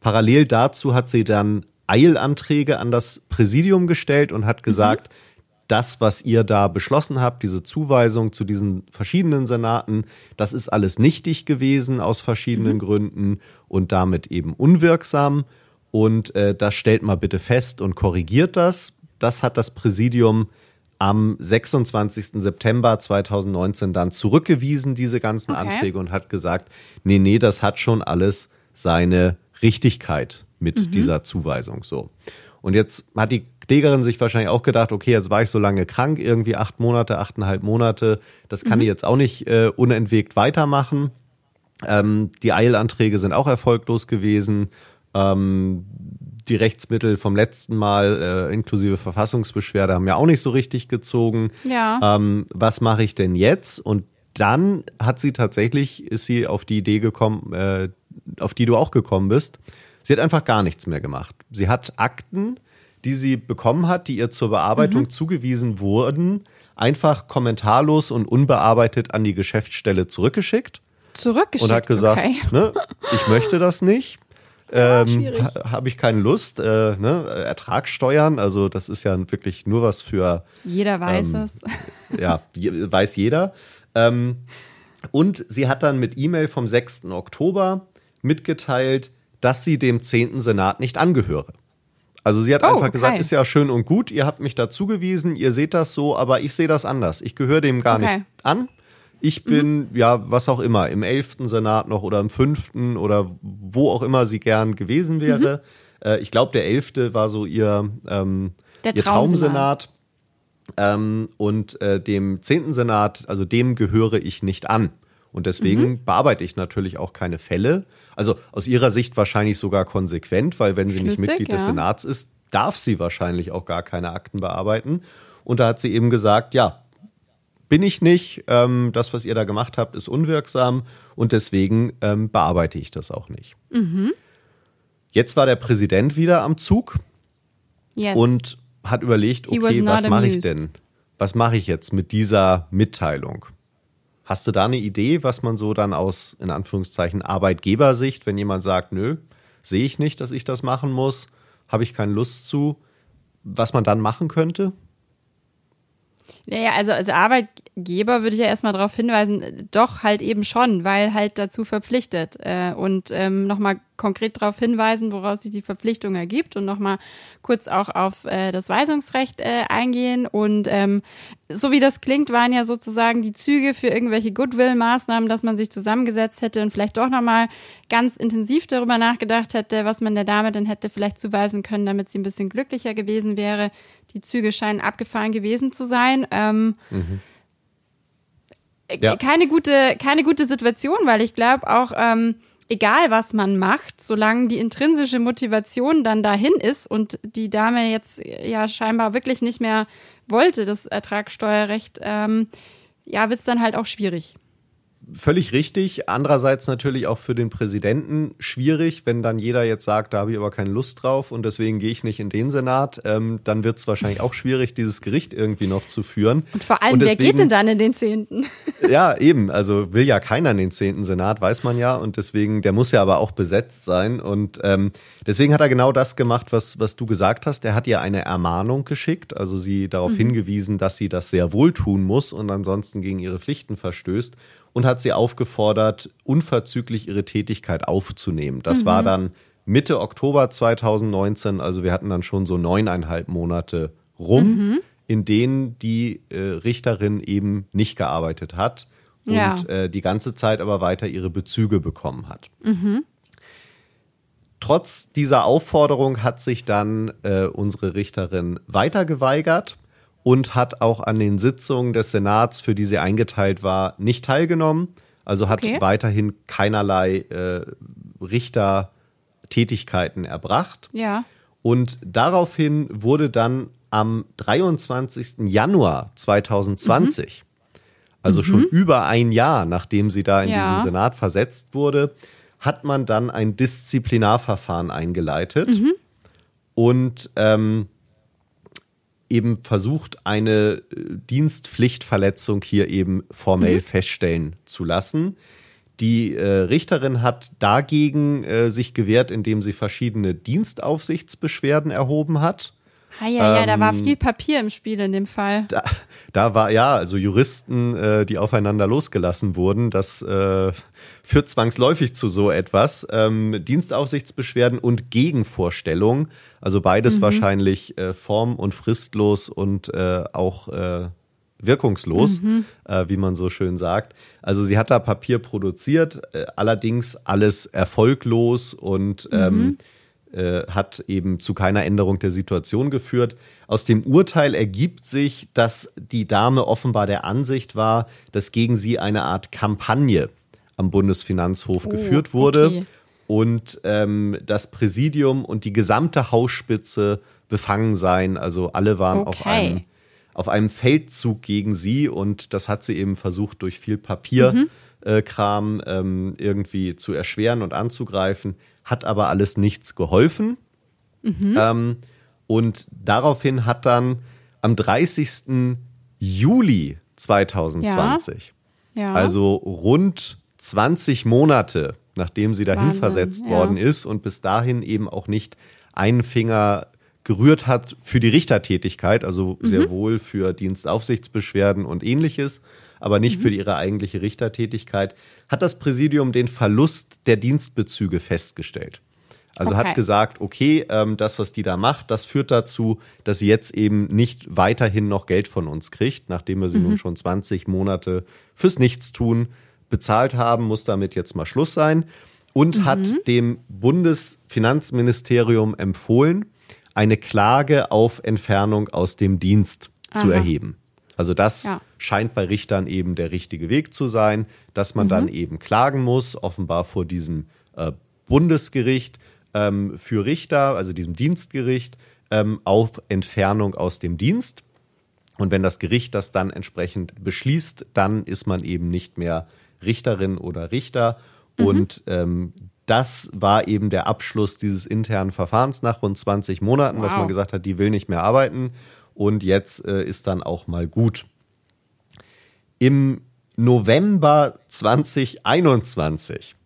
Parallel dazu hat sie dann Eilanträge an das Präsidium gestellt und hat gesagt, mhm. Das, was ihr da beschlossen habt, diese Zuweisung zu diesen verschiedenen Senaten, das ist alles nichtig gewesen aus verschiedenen mhm. Gründen und damit eben unwirksam. Und äh, das stellt mal bitte fest und korrigiert das. Das hat das Präsidium am 26. September 2019 dann zurückgewiesen, diese ganzen okay. Anträge, und hat gesagt, nee, nee, das hat schon alles seine Richtigkeit mit mhm. dieser Zuweisung. So. Und jetzt hat die Klägerin sich wahrscheinlich auch gedacht, okay, jetzt war ich so lange krank, irgendwie acht Monate, achteinhalb Monate, das kann mhm. ich jetzt auch nicht äh, unentwegt weitermachen. Ähm, die Eilanträge sind auch erfolglos gewesen. Ähm, die Rechtsmittel vom letzten Mal, äh, inklusive Verfassungsbeschwerde, haben ja auch nicht so richtig gezogen. Ja. Ähm, was mache ich denn jetzt? Und dann hat sie tatsächlich, ist sie auf die Idee gekommen, äh, auf die du auch gekommen bist. Sie hat einfach gar nichts mehr gemacht. Sie hat Akten, die sie bekommen hat, die ihr zur Bearbeitung mhm. zugewiesen wurden, einfach kommentarlos und unbearbeitet an die Geschäftsstelle zurückgeschickt. Zurückgeschickt. Und hat gesagt, okay. ne, ich möchte das nicht. (laughs) Ähm, ha, Habe ich keine Lust. Äh, ne? Ertragssteuern, also das ist ja wirklich nur was für. Jeder weiß ähm, es. (laughs) Ja, weiß jeder. Ähm, und sie hat dann mit E-Mail vom 6. Oktober mitgeteilt, dass sie dem 10. Senat nicht angehöre. Also sie hat oh, einfach okay. gesagt, ist ja schön und gut, ihr habt mich dazu gewiesen, ihr seht das so, aber ich sehe das anders. Ich gehöre dem gar okay. nicht an. Ich bin, mhm. ja, was auch immer, im 11. Senat noch oder im 5. oder wo auch immer sie gern gewesen wäre. Mhm. Äh, ich glaube, der 11. war so ihr, ähm, ihr Traumsenat. Ähm, und äh, dem 10. Senat, also dem gehöre ich nicht an. Und deswegen mhm. bearbeite ich natürlich auch keine Fälle. Also aus ihrer Sicht wahrscheinlich sogar konsequent, weil wenn sie Schlüssig, nicht Mitglied ja. des Senats ist, darf sie wahrscheinlich auch gar keine Akten bearbeiten. Und da hat sie eben gesagt, ja, bin ich nicht. Ähm, das, was ihr da gemacht habt, ist unwirksam und deswegen ähm, bearbeite ich das auch nicht. Mhm. Jetzt war der Präsident wieder am Zug yes. und hat überlegt, okay, was mache ich denn? Was mache ich jetzt mit dieser Mitteilung? Hast du da eine Idee, was man so dann aus, in Anführungszeichen, Arbeitgebersicht, wenn jemand sagt, nö, sehe ich nicht, dass ich das machen muss, habe ich keine Lust zu, was man dann machen könnte? Naja, also als Arbeitgeber würde ich ja erstmal darauf hinweisen, doch halt eben schon, weil halt dazu verpflichtet. Äh, und ähm, nochmal konkret darauf hinweisen, woraus sich die Verpflichtung ergibt und nochmal kurz auch auf äh, das Weisungsrecht äh, eingehen. Und ähm, so wie das klingt, waren ja sozusagen die Züge für irgendwelche Goodwill-Maßnahmen, dass man sich zusammengesetzt hätte und vielleicht doch nochmal ganz intensiv darüber nachgedacht hätte, was man der Dame denn hätte vielleicht zuweisen können, damit sie ein bisschen glücklicher gewesen wäre. Die Züge scheinen abgefahren gewesen zu sein. Ähm, mhm. ja. keine, gute, keine gute Situation, weil ich glaube auch, ähm, egal was man macht, solange die intrinsische Motivation dann dahin ist und die Dame jetzt ja scheinbar wirklich nicht mehr wollte, das Ertragssteuerrecht, ähm, ja, wird es dann halt auch schwierig völlig richtig. Andererseits natürlich auch für den Präsidenten schwierig, wenn dann jeder jetzt sagt, da habe ich aber keine Lust drauf und deswegen gehe ich nicht in den Senat. Ähm, dann wird es wahrscheinlich auch schwierig, dieses Gericht irgendwie noch zu führen. Und vor allem, und deswegen, wer geht denn dann in den Zehnten? (laughs) ja, eben. Also will ja keiner in den Zehnten Senat, weiß man ja. Und deswegen, der muss ja aber auch besetzt sein. Und ähm, deswegen hat er genau das gemacht, was, was du gesagt hast. Er hat ihr eine Ermahnung geschickt, also sie darauf mhm. hingewiesen, dass sie das sehr wohl tun muss und ansonsten gegen ihre Pflichten verstößt und hat sie aufgefordert, unverzüglich ihre Tätigkeit aufzunehmen. Das mhm. war dann Mitte Oktober 2019, also wir hatten dann schon so neuneinhalb Monate rum, mhm. in denen die äh, Richterin eben nicht gearbeitet hat und ja. äh, die ganze Zeit aber weiter ihre Bezüge bekommen hat. Mhm. Trotz dieser Aufforderung hat sich dann äh, unsere Richterin weiter geweigert und hat auch an den Sitzungen des Senats, für die sie eingeteilt war, nicht teilgenommen. Also hat okay. weiterhin keinerlei äh, Richtertätigkeiten erbracht. Ja. Und daraufhin wurde dann am 23. Januar 2020, mhm. also mhm. schon über ein Jahr, nachdem sie da in ja. diesen Senat versetzt wurde, hat man dann ein Disziplinarverfahren eingeleitet mhm. und ähm, eben versucht, eine äh, Dienstpflichtverletzung hier eben formell mhm. feststellen zu lassen. Die äh, Richterin hat dagegen äh, sich gewehrt, indem sie verschiedene Dienstaufsichtsbeschwerden erhoben hat. Ja, ja, ähm, da war ähm, viel Papier im Spiel in dem Fall. Da, da war ja, also Juristen, äh, die aufeinander losgelassen wurden, das äh, führt zwangsläufig zu so etwas. Ähm, Dienstaufsichtsbeschwerden und Gegenvorstellungen, also beides mhm. wahrscheinlich äh, form- und fristlos und äh, auch äh, wirkungslos, mhm. äh, wie man so schön sagt. Also sie hat da Papier produziert, äh, allerdings alles erfolglos und ähm, mhm äh, hat eben zu keiner Änderung der Situation geführt. Aus dem Urteil ergibt sich, dass die Dame offenbar der Ansicht war, dass gegen sie eine Art Kampagne am Bundesfinanzhof oh, geführt wurde okay. und ähm, das Präsidium und die gesamte Hausspitze befangen seien. Also alle waren okay. auf einem auf einem Feldzug gegen sie und das hat sie eben versucht durch viel Papierkram mhm. Äh, ähm, irgendwie zu erschweren und anzugreifen hat aber alles nichts geholfen. Mhm. Ähm, und daraufhin hat dann am 30. Juli 2020, ja. Ja. also rund 20 Monate, nachdem sie dahin Wahnsinn, versetzt ja. worden ist und bis dahin eben auch nicht einen Finger gerührt hat für die Richtertätigkeit, also mhm. sehr wohl für Dienstaufsichtsbeschwerden und ähnliches, aber nicht mhm. für ihre eigentliche Richtertätigkeit, hat das Präsidium den Verlust der Dienstbezüge festgestellt. Also okay. hat gesagt, okay, ähm, das, was die da macht, das führt dazu, dass sie jetzt eben nicht weiterhin noch Geld von uns kriegt, nachdem wir sie mhm. nun schon 20 Monate fürs Nichtstun bezahlt haben, muss damit jetzt mal Schluss sein. Und mhm. hat dem Bundesfinanzministerium empfohlen, eine Klage auf Entfernung aus dem Dienst Aha. zu erheben. Also das ja. scheint bei Richtern eben der richtige Weg zu sein, dass man mhm. dann eben klagen muss, offenbar vor diesem äh, Bundesgericht ähm, für Richter, also diesem Dienstgericht, ähm, auf Entfernung aus dem Dienst. Und wenn das Gericht das dann entsprechend beschließt, dann ist man eben nicht mehr Richterin oder Richter. Mhm. Und ähm, das war eben der Abschluss dieses internen Verfahrens nach rund 20 Monaten, wow. dass man gesagt hat, die will nicht mehr arbeiten und jetzt äh, ist dann auch mal gut. Im November 2021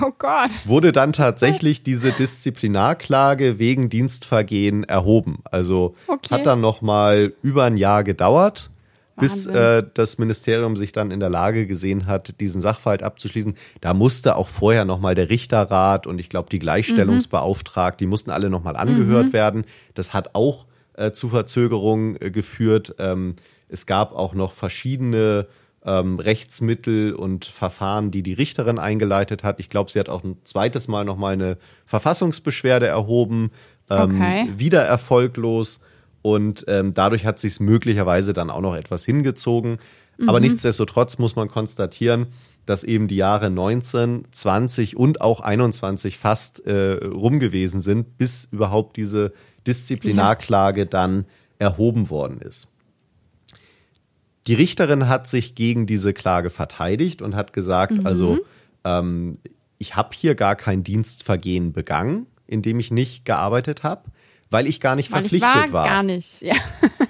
oh Gott. wurde dann tatsächlich diese Disziplinarklage wegen Dienstvergehen erhoben. Also okay. hat dann noch mal über ein Jahr gedauert, bis äh, das Ministerium sich dann in der Lage gesehen hat, diesen Sachverhalt abzuschließen. Da musste auch vorher noch mal der Richterrat und ich glaube die Gleichstellungsbeauftragte, mhm. die mussten alle noch mal angehört mhm. werden. Das hat auch äh, zu Verzögerungen äh, geführt. Ähm, es gab auch noch verschiedene ähm, Rechtsmittel und Verfahren, die die Richterin eingeleitet hat. Ich glaube, sie hat auch ein zweites Mal noch mal eine Verfassungsbeschwerde erhoben, ähm, okay. wieder erfolglos. Und ähm, dadurch hat sich es möglicherweise dann auch noch etwas hingezogen. Mhm. Aber nichtsdestotrotz muss man konstatieren, dass eben die Jahre 19, 20 und auch 21 fast äh, rum gewesen sind, bis überhaupt diese Disziplinarklage dann erhoben worden ist. Die Richterin hat sich gegen diese Klage verteidigt und hat gesagt, mhm. also ähm, ich habe hier gar kein Dienstvergehen begangen, in dem ich nicht gearbeitet habe, weil ich gar nicht weil verpflichtet ich war. war. Gar nicht, ja. (laughs)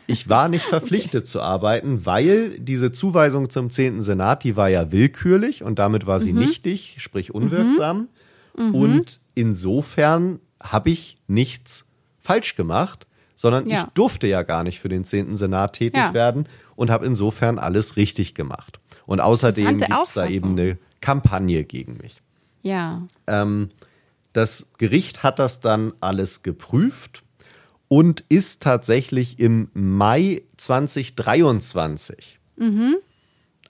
Ich war nicht verpflichtet okay. zu arbeiten, weil diese Zuweisung zum 10. Senat, die war ja willkürlich und damit war sie mhm. nichtig, sprich unwirksam. Mhm. Und insofern habe ich nichts falsch gemacht, sondern ja. ich durfte ja gar nicht für den 10. Senat tätig ja. werden und habe insofern alles richtig gemacht. Und außerdem gibt es da eben eine Kampagne gegen mich. Ja. Ähm, das Gericht hat das dann alles geprüft und ist tatsächlich im Mai 2023. Mhm.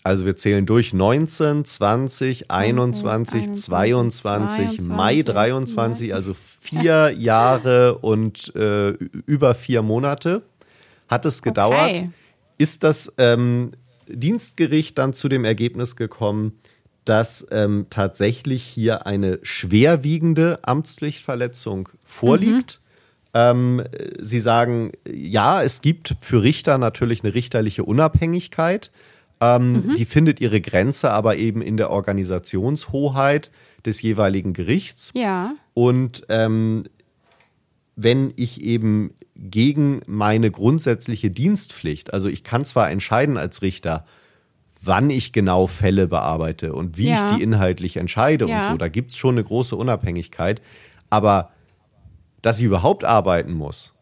Also wir zählen durch 19, 20, 21, 21 22, 22, Mai 23, also vier (laughs) Jahre und äh, über vier Monate hat es gedauert. Okay. Ist das ähm, Dienstgericht dann zu dem Ergebnis gekommen, dass ähm, tatsächlich hier eine schwerwiegende Amtspflichtverletzung vorliegt. Mhm. Ähm, Sie sagen, ja, es gibt für Richter natürlich eine richterliche Unabhängigkeit. Ähm, mhm. Die findet ihre Grenze aber eben in der Organisationshoheit des jeweiligen Gerichts. Ja. Und ähm, wenn ich eben gegen meine grundsätzliche Dienstpflicht, also ich kann zwar entscheiden als Richter, wann ich genau Fälle bearbeite und wie ja. ich die inhaltlich entscheide ja. und so. Da gibt es schon eine große Unabhängigkeit. Aber dass ich überhaupt arbeiten muss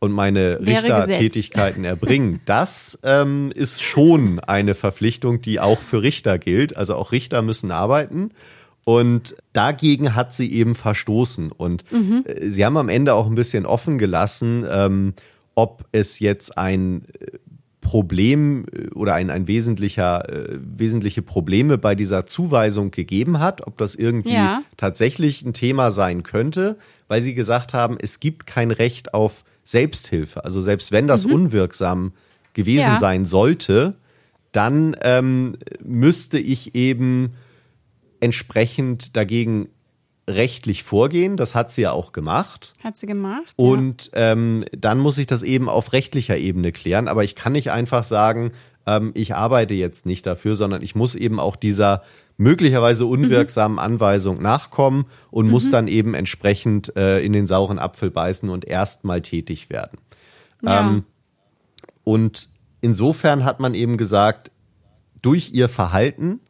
und meine Richtertätigkeiten (laughs) erbringen, das ähm, ist schon eine Verpflichtung, die auch für Richter gilt. Also auch Richter müssen arbeiten. Und dagegen hat sie eben verstoßen. Und mhm. Äh, sie haben am Ende auch ein bisschen offen gelassen, ähm, ob es jetzt ein äh, Problem äh, oder ein, ein wesentlicher, äh, wesentliche Probleme bei dieser Zuweisung gegeben hat, ob das irgendwie ja. tatsächlich ein Thema sein könnte, weil sie gesagt haben, es gibt kein Recht auf Selbsthilfe. Also selbst wenn das mhm. unwirksam gewesen ja. sein sollte, dann ähm, müsste ich eben entsprechend dagegen rechtlich vorgehen. Das hat sie ja auch gemacht. Hat sie gemacht. Und ja. ähm, dann muss ich das eben auf rechtlicher Ebene klären. Aber ich kann nicht einfach sagen, ähm, ich arbeite jetzt nicht dafür, sondern ich muss eben auch dieser möglicherweise unwirksamen mhm. Anweisung nachkommen und mhm. muss dann eben entsprechend äh, in den sauren Apfel beißen und erstmal tätig werden. Ja. Ähm, und insofern hat man eben gesagt, durch ihr Verhalten,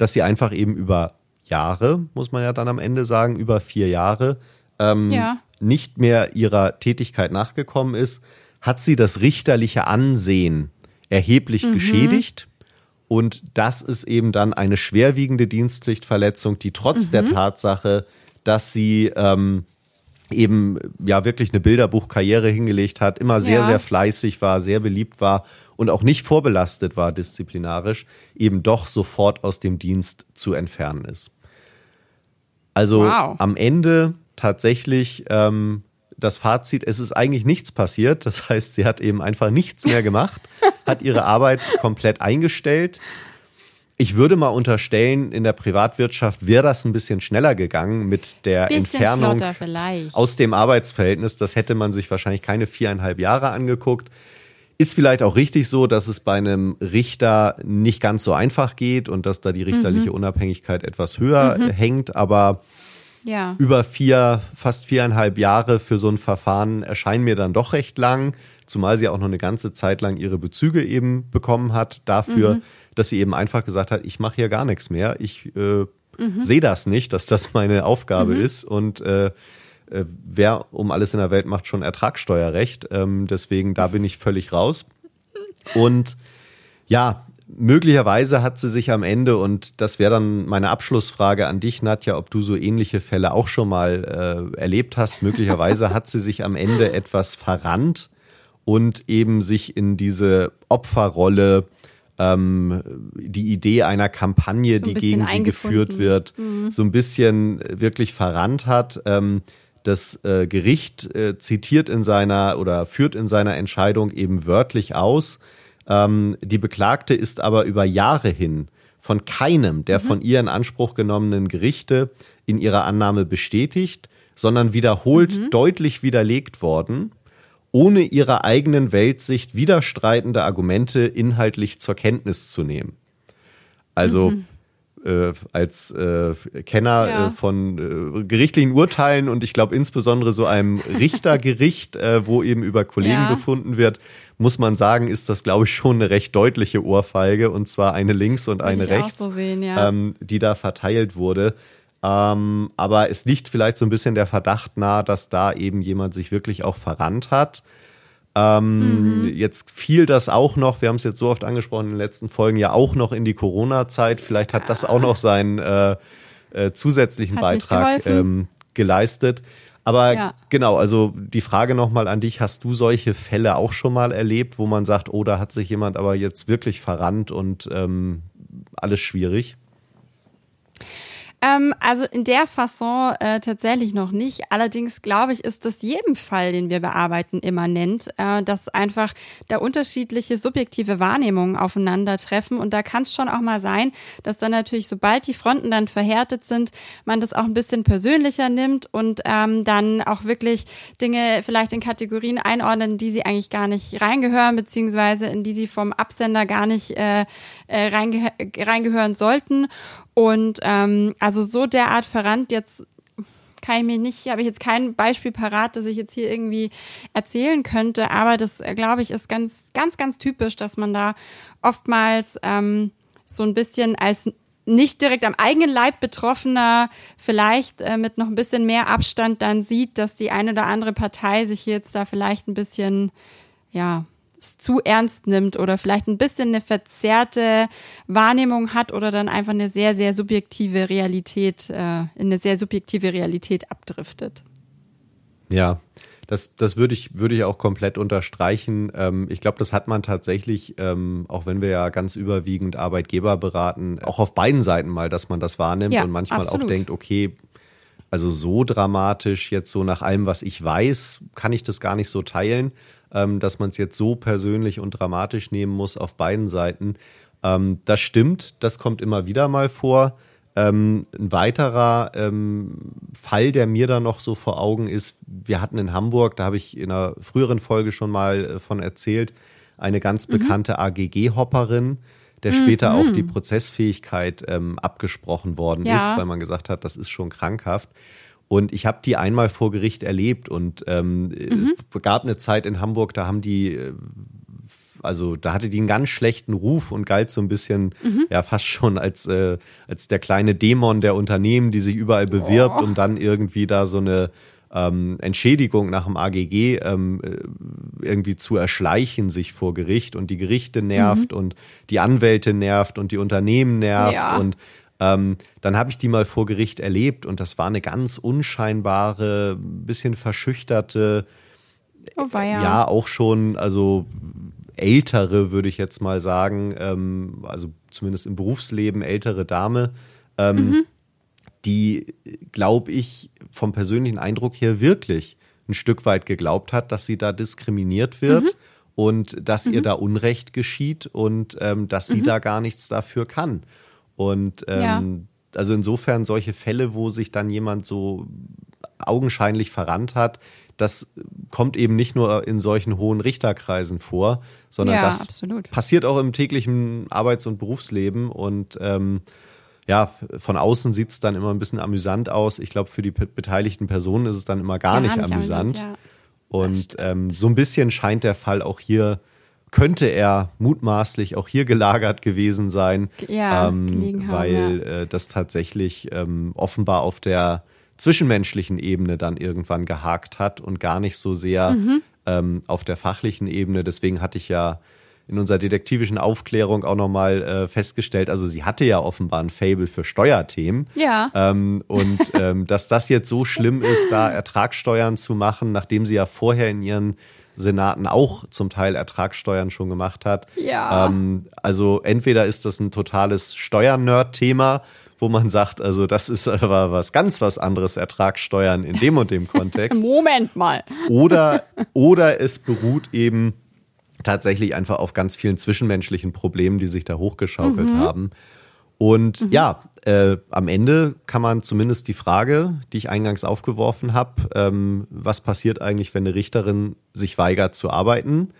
dass sie einfach eben über Jahre, muss man ja dann am Ende sagen, über vier Jahre, ähm, ja. nicht mehr ihrer Tätigkeit nachgekommen ist, hat sie das richterliche Ansehen erheblich mhm. geschädigt. Und das ist eben dann eine schwerwiegende Dienstpflichtverletzung, die trotz mhm. der Tatsache, dass sie ähm, eben ja wirklich eine Bilderbuchkarriere hingelegt hat, immer sehr, ja. sehr fleißig war, sehr beliebt war und auch nicht vorbelastet war disziplinarisch, eben doch sofort aus dem Dienst zu entfernen ist. Also wow. am Ende tatsächlich ähm, das Fazit, es ist eigentlich nichts passiert. Das heißt, sie hat eben einfach nichts mehr gemacht, (laughs) hat ihre Arbeit komplett eingestellt. Ich würde mal unterstellen, in der Privatwirtschaft wäre das ein bisschen schneller gegangen mit der bisschen Entfernung aus dem Arbeitsverhältnis. Das hätte man sich wahrscheinlich keine viereinhalb Jahre angeguckt. Ist vielleicht auch richtig so, dass es bei einem Richter nicht ganz so einfach geht und dass da die richterliche mhm. Unabhängigkeit etwas höher mhm. hängt, aber ja. über vier, fast viereinhalb Jahre für so ein Verfahren erscheinen mir dann doch recht lang, zumal sie auch noch eine ganze Zeit lang ihre Bezüge eben bekommen hat dafür, mhm. dass sie eben einfach gesagt hat, ich mache hier gar nichts mehr, ich äh, mhm. sehe das nicht, dass das meine Aufgabe mhm. ist und äh, äh, wer um alles in der Welt macht schon Ertragssteuerrecht. Ähm, deswegen, da bin ich völlig raus. Und ja, möglicherweise hat sie sich am Ende, und das wäre dann meine Abschlussfrage an dich, Nadja, ob du so ähnliche Fälle auch schon mal äh, erlebt hast, möglicherweise hat sie sich am Ende etwas verrannt und eben sich in diese Opferrolle ähm, die Idee einer Kampagne, so ein die gegen sie geführt wird, mhm. so ein bisschen wirklich verrannt hat. Ähm, das äh, Gericht äh, zitiert in seiner oder führt in seiner Entscheidung eben wörtlich aus. Ähm, die Beklagte ist aber über Jahre hin von keinem der mhm. von ihr in Anspruch genommenen Gerichte in ihrer Annahme bestätigt, sondern wiederholt mhm. deutlich widerlegt worden, ohne ihrer eigenen Weltsicht widerstreitende Argumente inhaltlich zur Kenntnis zu nehmen. Also mhm äh, als äh, Kenner ja. äh, von äh, gerichtlichen Urteilen und ich glaube insbesondere so einem (laughs) Richtergericht, äh, wo eben über Kollegen ja. befunden wird, muss man sagen, ist das, glaube ich, schon eine recht deutliche Ohrfeige und zwar eine links und eine rechts, so sehen, ja. ähm, die da verteilt wurde. Ähm, aber es liegt vielleicht so ein bisschen der Verdacht nahe, dass da eben jemand sich wirklich auch verrannt hat. Ähm, mhm. Jetzt fiel das auch noch, wir haben es jetzt so oft angesprochen in den letzten Folgen, ja auch noch in die Corona-Zeit. Vielleicht hat ja. das auch noch seinen äh, äh, zusätzlichen hat Beitrag ähm, geleistet. Aber ja. genau, also die Frage nochmal an dich, hast du solche Fälle auch schon mal erlebt, wo man sagt, oh, da hat sich jemand aber jetzt wirklich verrannt und ähm, alles schwierig? Ähm, also in der Fasson äh, tatsächlich noch nicht. Allerdings glaube ich, ist das jedem Fall, den wir bearbeiten, immanent, äh, dass einfach da unterschiedliche subjektive Wahrnehmungen aufeinandertreffen. Und da kann es schon auch mal sein, dass dann natürlich, sobald die Fronten dann verhärtet sind, man das auch ein bisschen persönlicher nimmt und ähm, dann auch wirklich Dinge vielleicht in Kategorien einordnen, die sie eigentlich gar nicht reingehören, beziehungsweise in die sie vom Absender gar nicht äh, äh, reinge reingehören sollten. Und ähm, also so derart verrannt jetzt kann ich mir nicht, habe ich jetzt kein Beispiel parat, das ich jetzt hier irgendwie erzählen könnte, aber das, äh, glaube ich, ist ganz, ganz, ganz typisch, dass man da oftmals ähm, so ein bisschen als nicht direkt am eigenen Leib Betroffener vielleicht äh, mit noch ein bisschen mehr Abstand dann sieht, dass die eine oder andere Partei sich jetzt da vielleicht ein bisschen, ja, zu ernst nimmt oder vielleicht ein bisschen eine verzerrte Wahrnehmung hat oder dann einfach eine sehr, sehr subjektive Realität, äh, in eine sehr subjektive Realität abdriftet. Ja, das, das würde ich, würde ich auch komplett unterstreichen. Ähm, ich glaube, das hat man tatsächlich, ähm, auch wenn wir ja ganz überwiegend Arbeitgeber beraten, auch auf beiden Seiten mal, dass man das wahrnimmt ja, und manchmal absolut. auch denkt, okay, also so dramatisch jetzt so nach allem, was ich weiß, kann ich das gar nicht so teilen ähm, dass man es jetzt so persönlich und dramatisch nehmen muss auf beiden Seiten. Ähm, das stimmt, das kommt immer wieder mal vor. Ähm, ein weiterer ähm, Fall, der mir da noch so vor Augen ist, wir hatten in Hamburg, da habe ich in einer früheren Folge schon mal äh, von erzählt, eine ganz mhm. bekannte AGG-Hopperin, der später mhm. auch die Prozessfähigkeit ähm, abgesprochen worden ja. ist, weil man gesagt hat, das ist schon krankhaft. Und ich habe die einmal vor Gericht erlebt und ähm, mhm. es gab eine Zeit in Hamburg, da haben die, äh, also da hatte die einen ganz schlechten Ruf und galt so ein bisschen, mhm. ja, fast schon als, äh, als der kleine Dämon der Unternehmen, die sich überall bewirbt, oh. um dann irgendwie da so eine ähm, Entschädigung nach dem AGG ähm, äh, irgendwie zu erschleichen sich vor Gericht und die Gerichte nervt mhm. und die Anwälte nervt und die Unternehmen nervt ja. und ähm, dann habe ich die mal vor Gericht erlebt und das war eine ganz unscheinbare, bisschen verschüchterte, oh, ja. ja auch schon, also ältere, würde ich jetzt mal sagen, ähm, also zumindest im Berufsleben ältere Dame, ähm, mhm. die, glaube ich, vom persönlichen Eindruck her wirklich ein Stück weit geglaubt hat, dass sie da diskriminiert wird. Mhm. Und dass mhm. ihr da Unrecht geschieht und ähm, dass sie mhm. da gar nichts dafür kann. Und ähm, ja. also insofern solche Fälle, wo sich dann jemand so augenscheinlich verrannt hat, das kommt eben nicht nur in solchen hohen Richterkreisen vor, sondern ja, das absolut. passiert auch im täglichen Arbeits- und Berufsleben. Und ähm, ja, von außen sieht es dann immer ein bisschen amüsant aus. Ich glaube, für die beteiligten Personen ist es dann immer gar, gar nicht, nicht, amüsant. amüsant ja. Und ähm, so ein bisschen scheint der Fall auch hier könnte er mutmaßlich auch hier gelagert gewesen sein, ja, ähm, weil ja. äh, das tatsächlich ähm, offenbar auf der zwischenmenschlichen Ebene dann irgendwann gehakt hat und gar nicht so sehr mhm. ähm, auf der fachlichen Ebene. Deswegen hatte ich ja in unserer detektivischen Aufklärung auch nochmal äh, festgestellt, also sie hatte ja offenbar ein Fable für Steuerthemen. Ja. Ähm, und (laughs) ähm, dass das jetzt so schlimm ist, da Ertragssteuern zu machen, nachdem sie ja vorher in ihren Senaten auch zum Teil Ertragssteuern schon gemacht hat. Ja. Ähm, also entweder ist das ein totales Steuernerd-Thema, wo man sagt, also das ist aber was ganz was anderes, Ertragssteuern in dem und dem Kontext. (laughs) Moment mal. Oder, oder es beruht eben tatsächlich einfach auf ganz vielen zwischenmenschlichen Problemen, die sich da hochgeschaukelt mhm. haben. Und mhm. ja, äh, am Ende kann man zumindest die Frage, die ich eingangs aufgeworfen habe, ähm, was passiert eigentlich, wenn eine Richterin sich weigert zu arbeiten,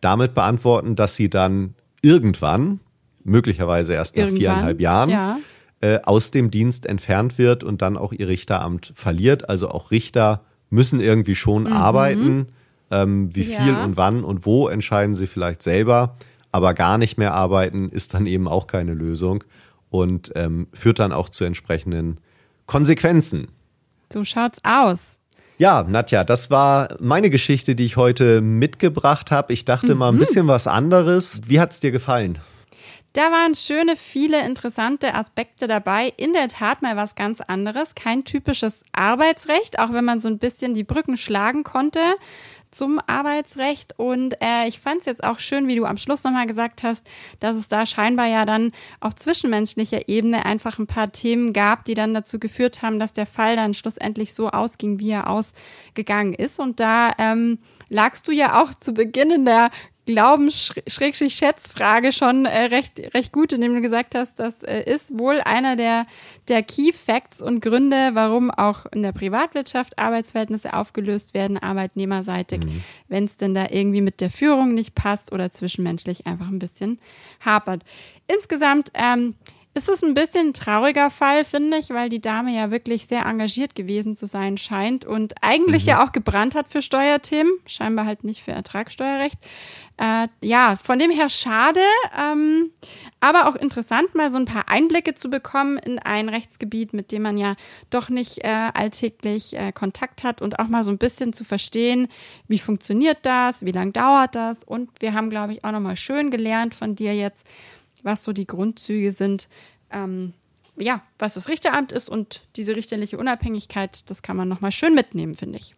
damit beantworten, dass sie dann irgendwann, möglicherweise erst nach irgendwann, viereinhalb Jahren, ja. äh, aus dem Dienst entfernt wird und dann auch ihr Richteramt verliert. Also auch Richter müssen irgendwie schon mhm. arbeiten. Ähm, wie viel ja. und wann und wo entscheiden sie vielleicht selber, aber gar nicht mehr arbeiten ist dann eben auch keine Lösung und ähm, führt dann auch zu entsprechenden Konsequenzen. So schaut's aus. Ja, Nadja, das war meine Geschichte, die ich heute mitgebracht habe. Ich dachte mhm. mal ein mhm. bisschen was anderes. Wie hat's dir gefallen? Da waren schöne, viele interessante Aspekte dabei. In der Tat mal was ganz anderes. Kein typisches Arbeitsrecht, auch wenn man so ein bisschen die Brücken schlagen konnte zum Arbeitsrecht. Und äh, ich fand es jetzt auch schön, wie du am Schluss nochmal gesagt hast, dass es da scheinbar ja dann auf zwischenmenschlicher Ebene einfach ein paar Themen gab, die dann dazu geführt haben, dass der Fall dann schlussendlich so ausging, wie er ausgegangen ist. Und da ähm, lagst du ja auch zu Beginn in der Glauben-Schätzfrage schon äh, recht, recht gut, indem du gesagt hast, das äh, ist wohl einer der, der Key Facts und Gründe, warum auch in der Privatwirtschaft Arbeitsverhältnisse aufgelöst werden, arbeitnehmerseitig, mhm. wenn es denn da irgendwie mit der Führung nicht passt oder zwischenmenschlich einfach ein bisschen hapert. Insgesamt ähm, ist es ein bisschen ein trauriger Fall, finde ich, weil die Dame ja wirklich sehr engagiert gewesen zu sein scheint und eigentlich mhm. ja auch gebrannt hat für Steuerthemen, scheinbar halt nicht für Ertragssteuerrecht. Äh, ja, von dem her schade, ähm, aber auch interessant, mal so ein paar Einblicke zu bekommen in ein Rechtsgebiet, mit dem man ja doch nicht äh, alltäglich äh, Kontakt hat und auch mal so ein bisschen zu verstehen, wie funktioniert das, wie lange dauert das. Und wir haben, glaube ich, auch nochmal schön gelernt von dir jetzt, was so die Grundzüge sind, ähm, ja, was das Richteramt ist und diese richterliche Unabhängigkeit, das kann man nochmal schön mitnehmen, finde ich.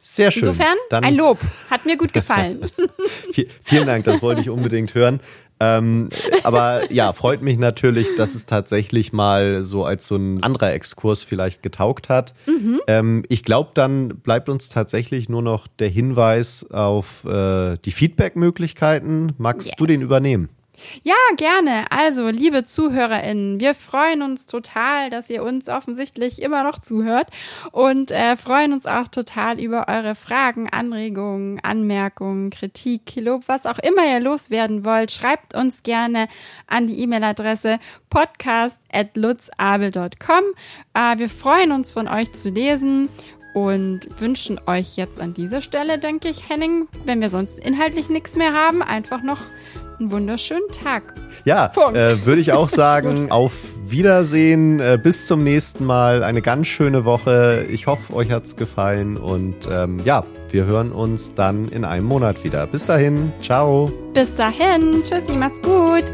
Sehr schön. Insofern Dann ein Lob. Hat mir gut gefallen. (laughs) vielen Dank, das wollte ich unbedingt hören. Ähm, aber ja, freut mich natürlich, dass es tatsächlich mal so als so ein anderer Exkurs vielleicht getaugt hat. Mhm. Ähm, ich glaube, dann bleibt uns tatsächlich nur noch der Hinweis auf äh, die Feedback-Möglichkeiten. Magst yes. du den übernehmen? Ja, gerne. Also, liebe ZuhörerInnen, wir freuen uns total, dass ihr uns offensichtlich immer noch zuhört und äh, freuen uns auch total über eure Fragen, Anregungen, Anmerkungen, Kritik, Lob, was auch immer ihr loswerden wollt. Schreibt uns gerne an die E-Mail-Adresse podcast.lutzabel.com. Äh, wir freuen uns, von euch zu lesen und wünschen euch jetzt an dieser Stelle, denke ich, Henning, wenn wir sonst inhaltlich nichts mehr haben, einfach noch einen wunderschönen Tag. Ja, äh, würde ich auch sagen, (laughs) auf Wiedersehen, äh, bis zum nächsten Mal, eine ganz schöne Woche. Ich hoffe, euch hat es gefallen und ähm, ja, wir hören uns dann in einem Monat wieder. Bis dahin, ciao. Bis dahin, tschüssi, macht's gut.